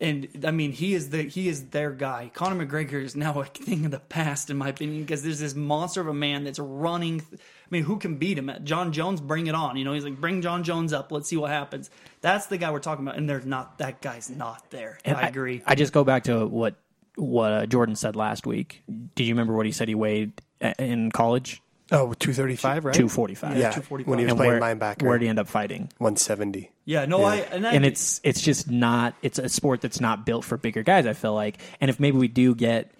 and I mean he is the he is their guy. Conor McGregor is now a thing of the past in my opinion because there's this monster of a man that's running. I mean, who can beat him? Jon Jones, bring it on. You know, he's like, bring Jon Jones up. Let's see what happens. That's the guy we're talking about, and there's not that guy's not there. And I agree. I, just go back to what what uh, Jordan said last week. Do you remember what he said he weighed uh, in college? Oh, 235, right? Two forty five. Yeah, 245. when he was And playing where, linebacker. where'd he end up fighting? 170. yeah, no, I and, I, and it's it's just not it's a sport that's not built for bigger guys i feel like and if maybe we do get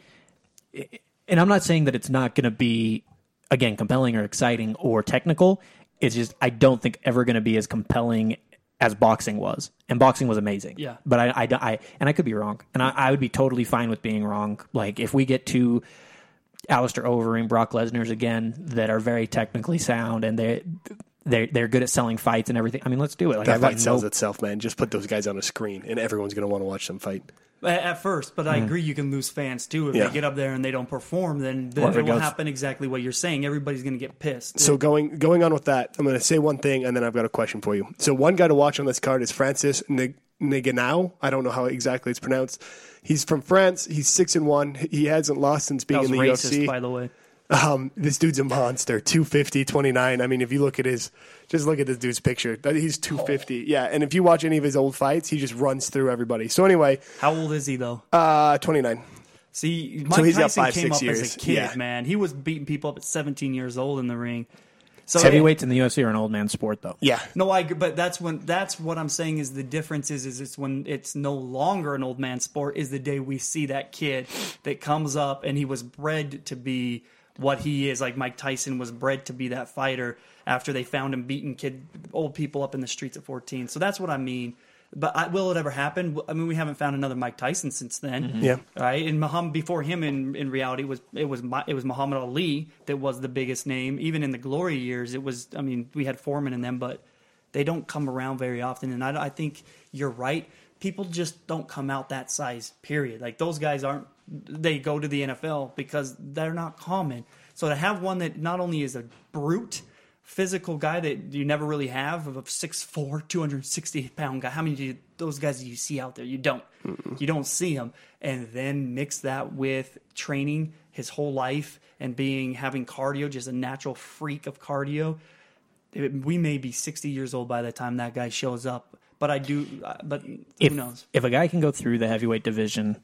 and i'm not saying that it's not going to be again compelling or exciting or technical it's just i don't think ever going to be as compelling as boxing was and boxing was amazing Yeah. but I, I, I and i could be wrong and I, I would be totally fine with being wrong like if we get to Alistair Overeem, Brock Lesnar's again that are very technically sound and they they're they're good at selling fights and everything. I mean, let's do it. Like That I've fight sells no- itself, man. Just put those guys on a screen, and everyone's going to want to watch them fight. At at first, but I mm. agree you can lose fans too if Yeah. they get up there and they don't perform. Then, then it it will happen exactly what you're saying. Everybody's going to get pissed. So going going on with that, I'm going to say one thing, and then I've got a question for you. So one guy to watch on this card is Francis Nig- Ngannou. I don't know how exactly it's pronounced. He's from France. He's six and one. He hasn't lost since being in the racist, UFC. by the way. Um, this dude's a monster. 250, 29. I mean, if you look at his, just look at this dude's picture. He's 250. Yeah. And if you watch any of his old fights, he just runs through everybody. So anyway, How old is he though? uh, 29. See, Mike he's got Tyson five, came six up years. as a kid, Yeah. man. He was beating people up at 17 years old in the ring. So heavyweights in the UFC are an old man sport, though. Yeah. No, I. But that's when. That's what I'm saying is the difference is is it's when it's no longer an old man sport. Is the day we see that kid that comes up and he was bred to be what he is. Like Mike Tyson was bred to be that fighter after they found him beating kid old people up in the streets at 14. So that's what I mean. But I, will it ever happen? I mean, we haven't found another Mike Tyson since then. Mm-hmm. Yeah. Right, and Muhammad before him in, in reality was it was it was Muhammad Ali that was the biggest name. Even in the glory years, it was. I mean, we had Foreman in them, but they don't come around very often. And I, I think you're right. People just don't come out that size. Period. Like those guys aren't. They go to the NFL because they're not common. So to have one that not only is a brute physical guy that you never really have of a 6'4", 260 pound guy. How many do you, those guys do you see out there? You don't. You don't see them. And then mix that with training his whole life and being having cardio, just a natural freak of cardio. It- we may be sixty years old by the time that guy shows up. But I do. uh, But who If knows? if a guy can go through the heavyweight division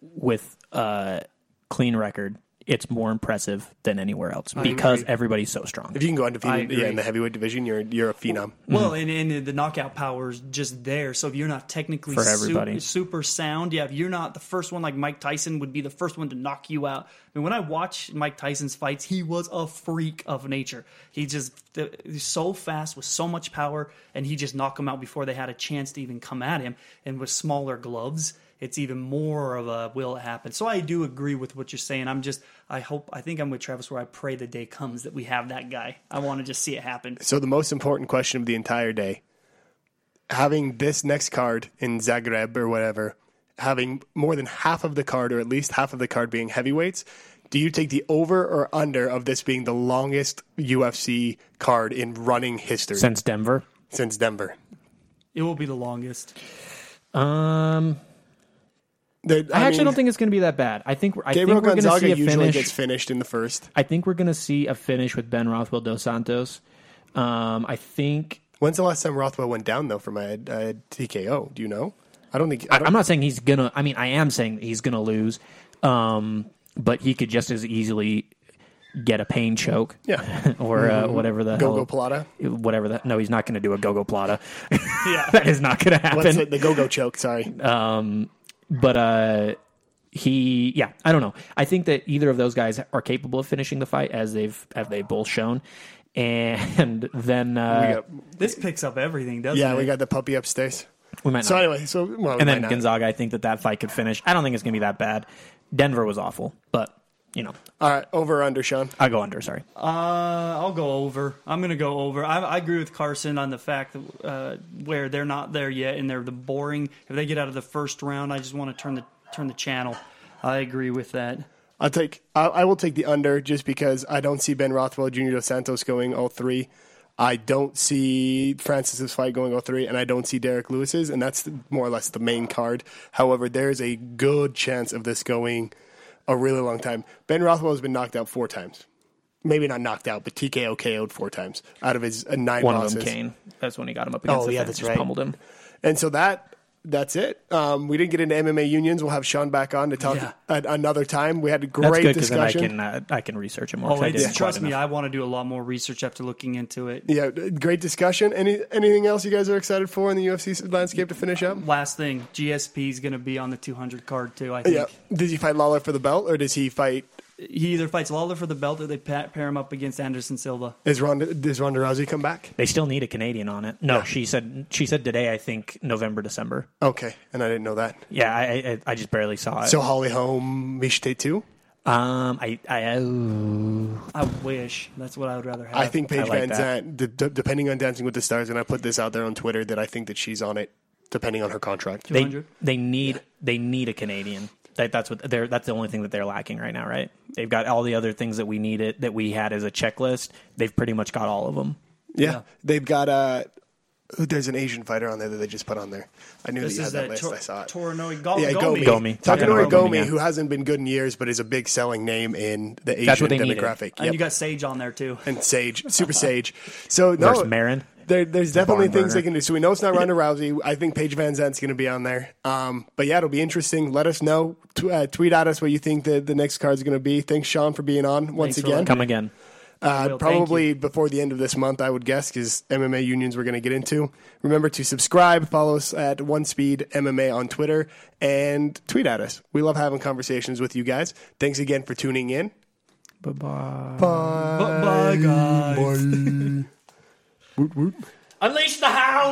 with a clean record, it's more impressive than anywhere else because everybody's so strong. If you can go undefeated yeah, in the heavyweight division, you're you're a phenom. Well, mm-hmm. and, and the knockout power is just there. So if you're not technically For su- everybody. super sound, yeah, if you're not the first one, like Mike Tyson would be the first one to knock you out. I mean, when I watch Mike Tyson's fights, he was a freak of nature. He just he's so fast with so much power, and he just knocked them out before they had a chance to even come at him. And with smaller gloves, it's even more of a will it happen. So I do agree with what you're saying. I'm just, I hope, I think I'm with Travis where I pray the day comes that we have that guy. I want to just see it happen. So the most important question of the entire day, having this next card in Zagreb or whatever, having more than half of the card or at least half of the card being heavyweights, do you take the over or under of this being the longest UFC card in running history Since Denver, since Denver? It will be the longest. um, The- I, actually mean, don't think it's going to be that bad. I think I Gabriel think we're going to Gonzaga see a usually finish. gets finished in the first. I think we're going to see a finish with Ben Rothwell dos Santos. Um, I think When's the last time Rothwell went down though from a, a TKO? Do you know? I don't think. I don't, I'm not saying he's gonna. I mean, I am saying he's gonna lose, um, but he could just as easily get a pain choke, yeah. or uh, whatever the Go hell, go Plata. whatever that. No, he's not going to do a go-go plata. Yeah. that is not going to What's happen. it? The go go choke. Sorry. Um, but uh, he, yeah, I don't know. I think that either of those guys are capable of finishing the fight, as they've as they've both shown. And then we uh, got, This picks up everything, doesn't yeah, it? we got the puppy upstairs. we might not. So anyway, so well, we and might then not. Gonzaga, I think that that fight could finish. I don't think it's going to be that bad. Denver was awful, but you know, All right, over or under, Sean. I go under. Sorry. Uh, I'll go over. I'm going to go over. I, I agree with Carson on the fact that uh, where they're not there yet, and they're the boring. If they get out of the first round, I just want to turn the turn the channel. I agree with that. I'll take. I, I will take the under just because I don't see Ben Rothwell, Junior Dos Santos going all 03. I don't see Francis's fight going 03, and I don't see Derrick Lewis's, and that's more or less the main card. However, there's a good chance of this going a really long time. Ben Rothwell has been knocked out four times. Maybe not knocked out, but TKO KO'd four times out of his uh, nine One losses. of them, Cain. That's when he got him up against Oh, the yeah, fence, that's just right. pummeled him. And so that that's it. Um, we didn't get into MMA unions. We'll have Sean back on to talk Yeah. at another time. We had a That's great good because then I discussion. can uh, I can research it more. Oh, 'cause I it's, trust me, enough. I want to do a lot more research after looking into it. Yeah, great discussion. Any anything else you guys are excited for in the UFC landscape to finish up? Last thing, GSP is going to be on the 200 card too. I think Yeah. Does he fight Lawler for the belt, or does he fight? He either fights Lawler for the belt or they pa- pair him up against Anderson Silva. Is Ronda does Ronda Rousey come back? They still need a Canadian on it. No, she said she said today. I think November, December. Okay, and I didn't know that. Yeah, I I, I just barely saw it. So Holly Holm, Miesha Tate too. um, I I oh, I wish that's what I would rather have. I think Paige I like Van that. Zandt, d- d- depending on Dancing with the Stars, and I put this out there on Twitter that I think that she's on it, depending on her contract. they 200? they need they need a Canadian. That, that's what they're. That's the only thing that they're lacking right now, right? They've got all the other things that we needed that we had as a checklist. They've pretty much got all of them. Yeah, Yeah. they've got uh There's an Asian fighter on there that they just put on there. I knew This that you is had that that list. Tor- I saw it. Toronoi Go- yeah, Gomi. Gomi. Gomi. Takanori Takanori Gomi, Gomi, who hasn't been good in years, but is a big selling name in the Asian That's what they needed. demographic. And you got Sage on there too. and Sage, Super Sage. So no, Versus Marin. There, there's definitely barn things they can do. So we know it's not Ronda Rousey. I think Paige VanZant's going to be on there. Um, but yeah, it'll be interesting. Let us know. T- uh, tweet at us what you think the, the next card's going to be. Thanks, Sean, for being on once Thanks again. letting Come again. Uh, will, probably before the end of this month, I would guess, because MMA unions we're going to get into. Remember to subscribe, follow us at One Speed MMA on Twitter, and tweet at us. We love having conversations with you guys. Thanks again for tuning in. Bye bye bye. Bye, guys. Woot woot. Unleash the hound.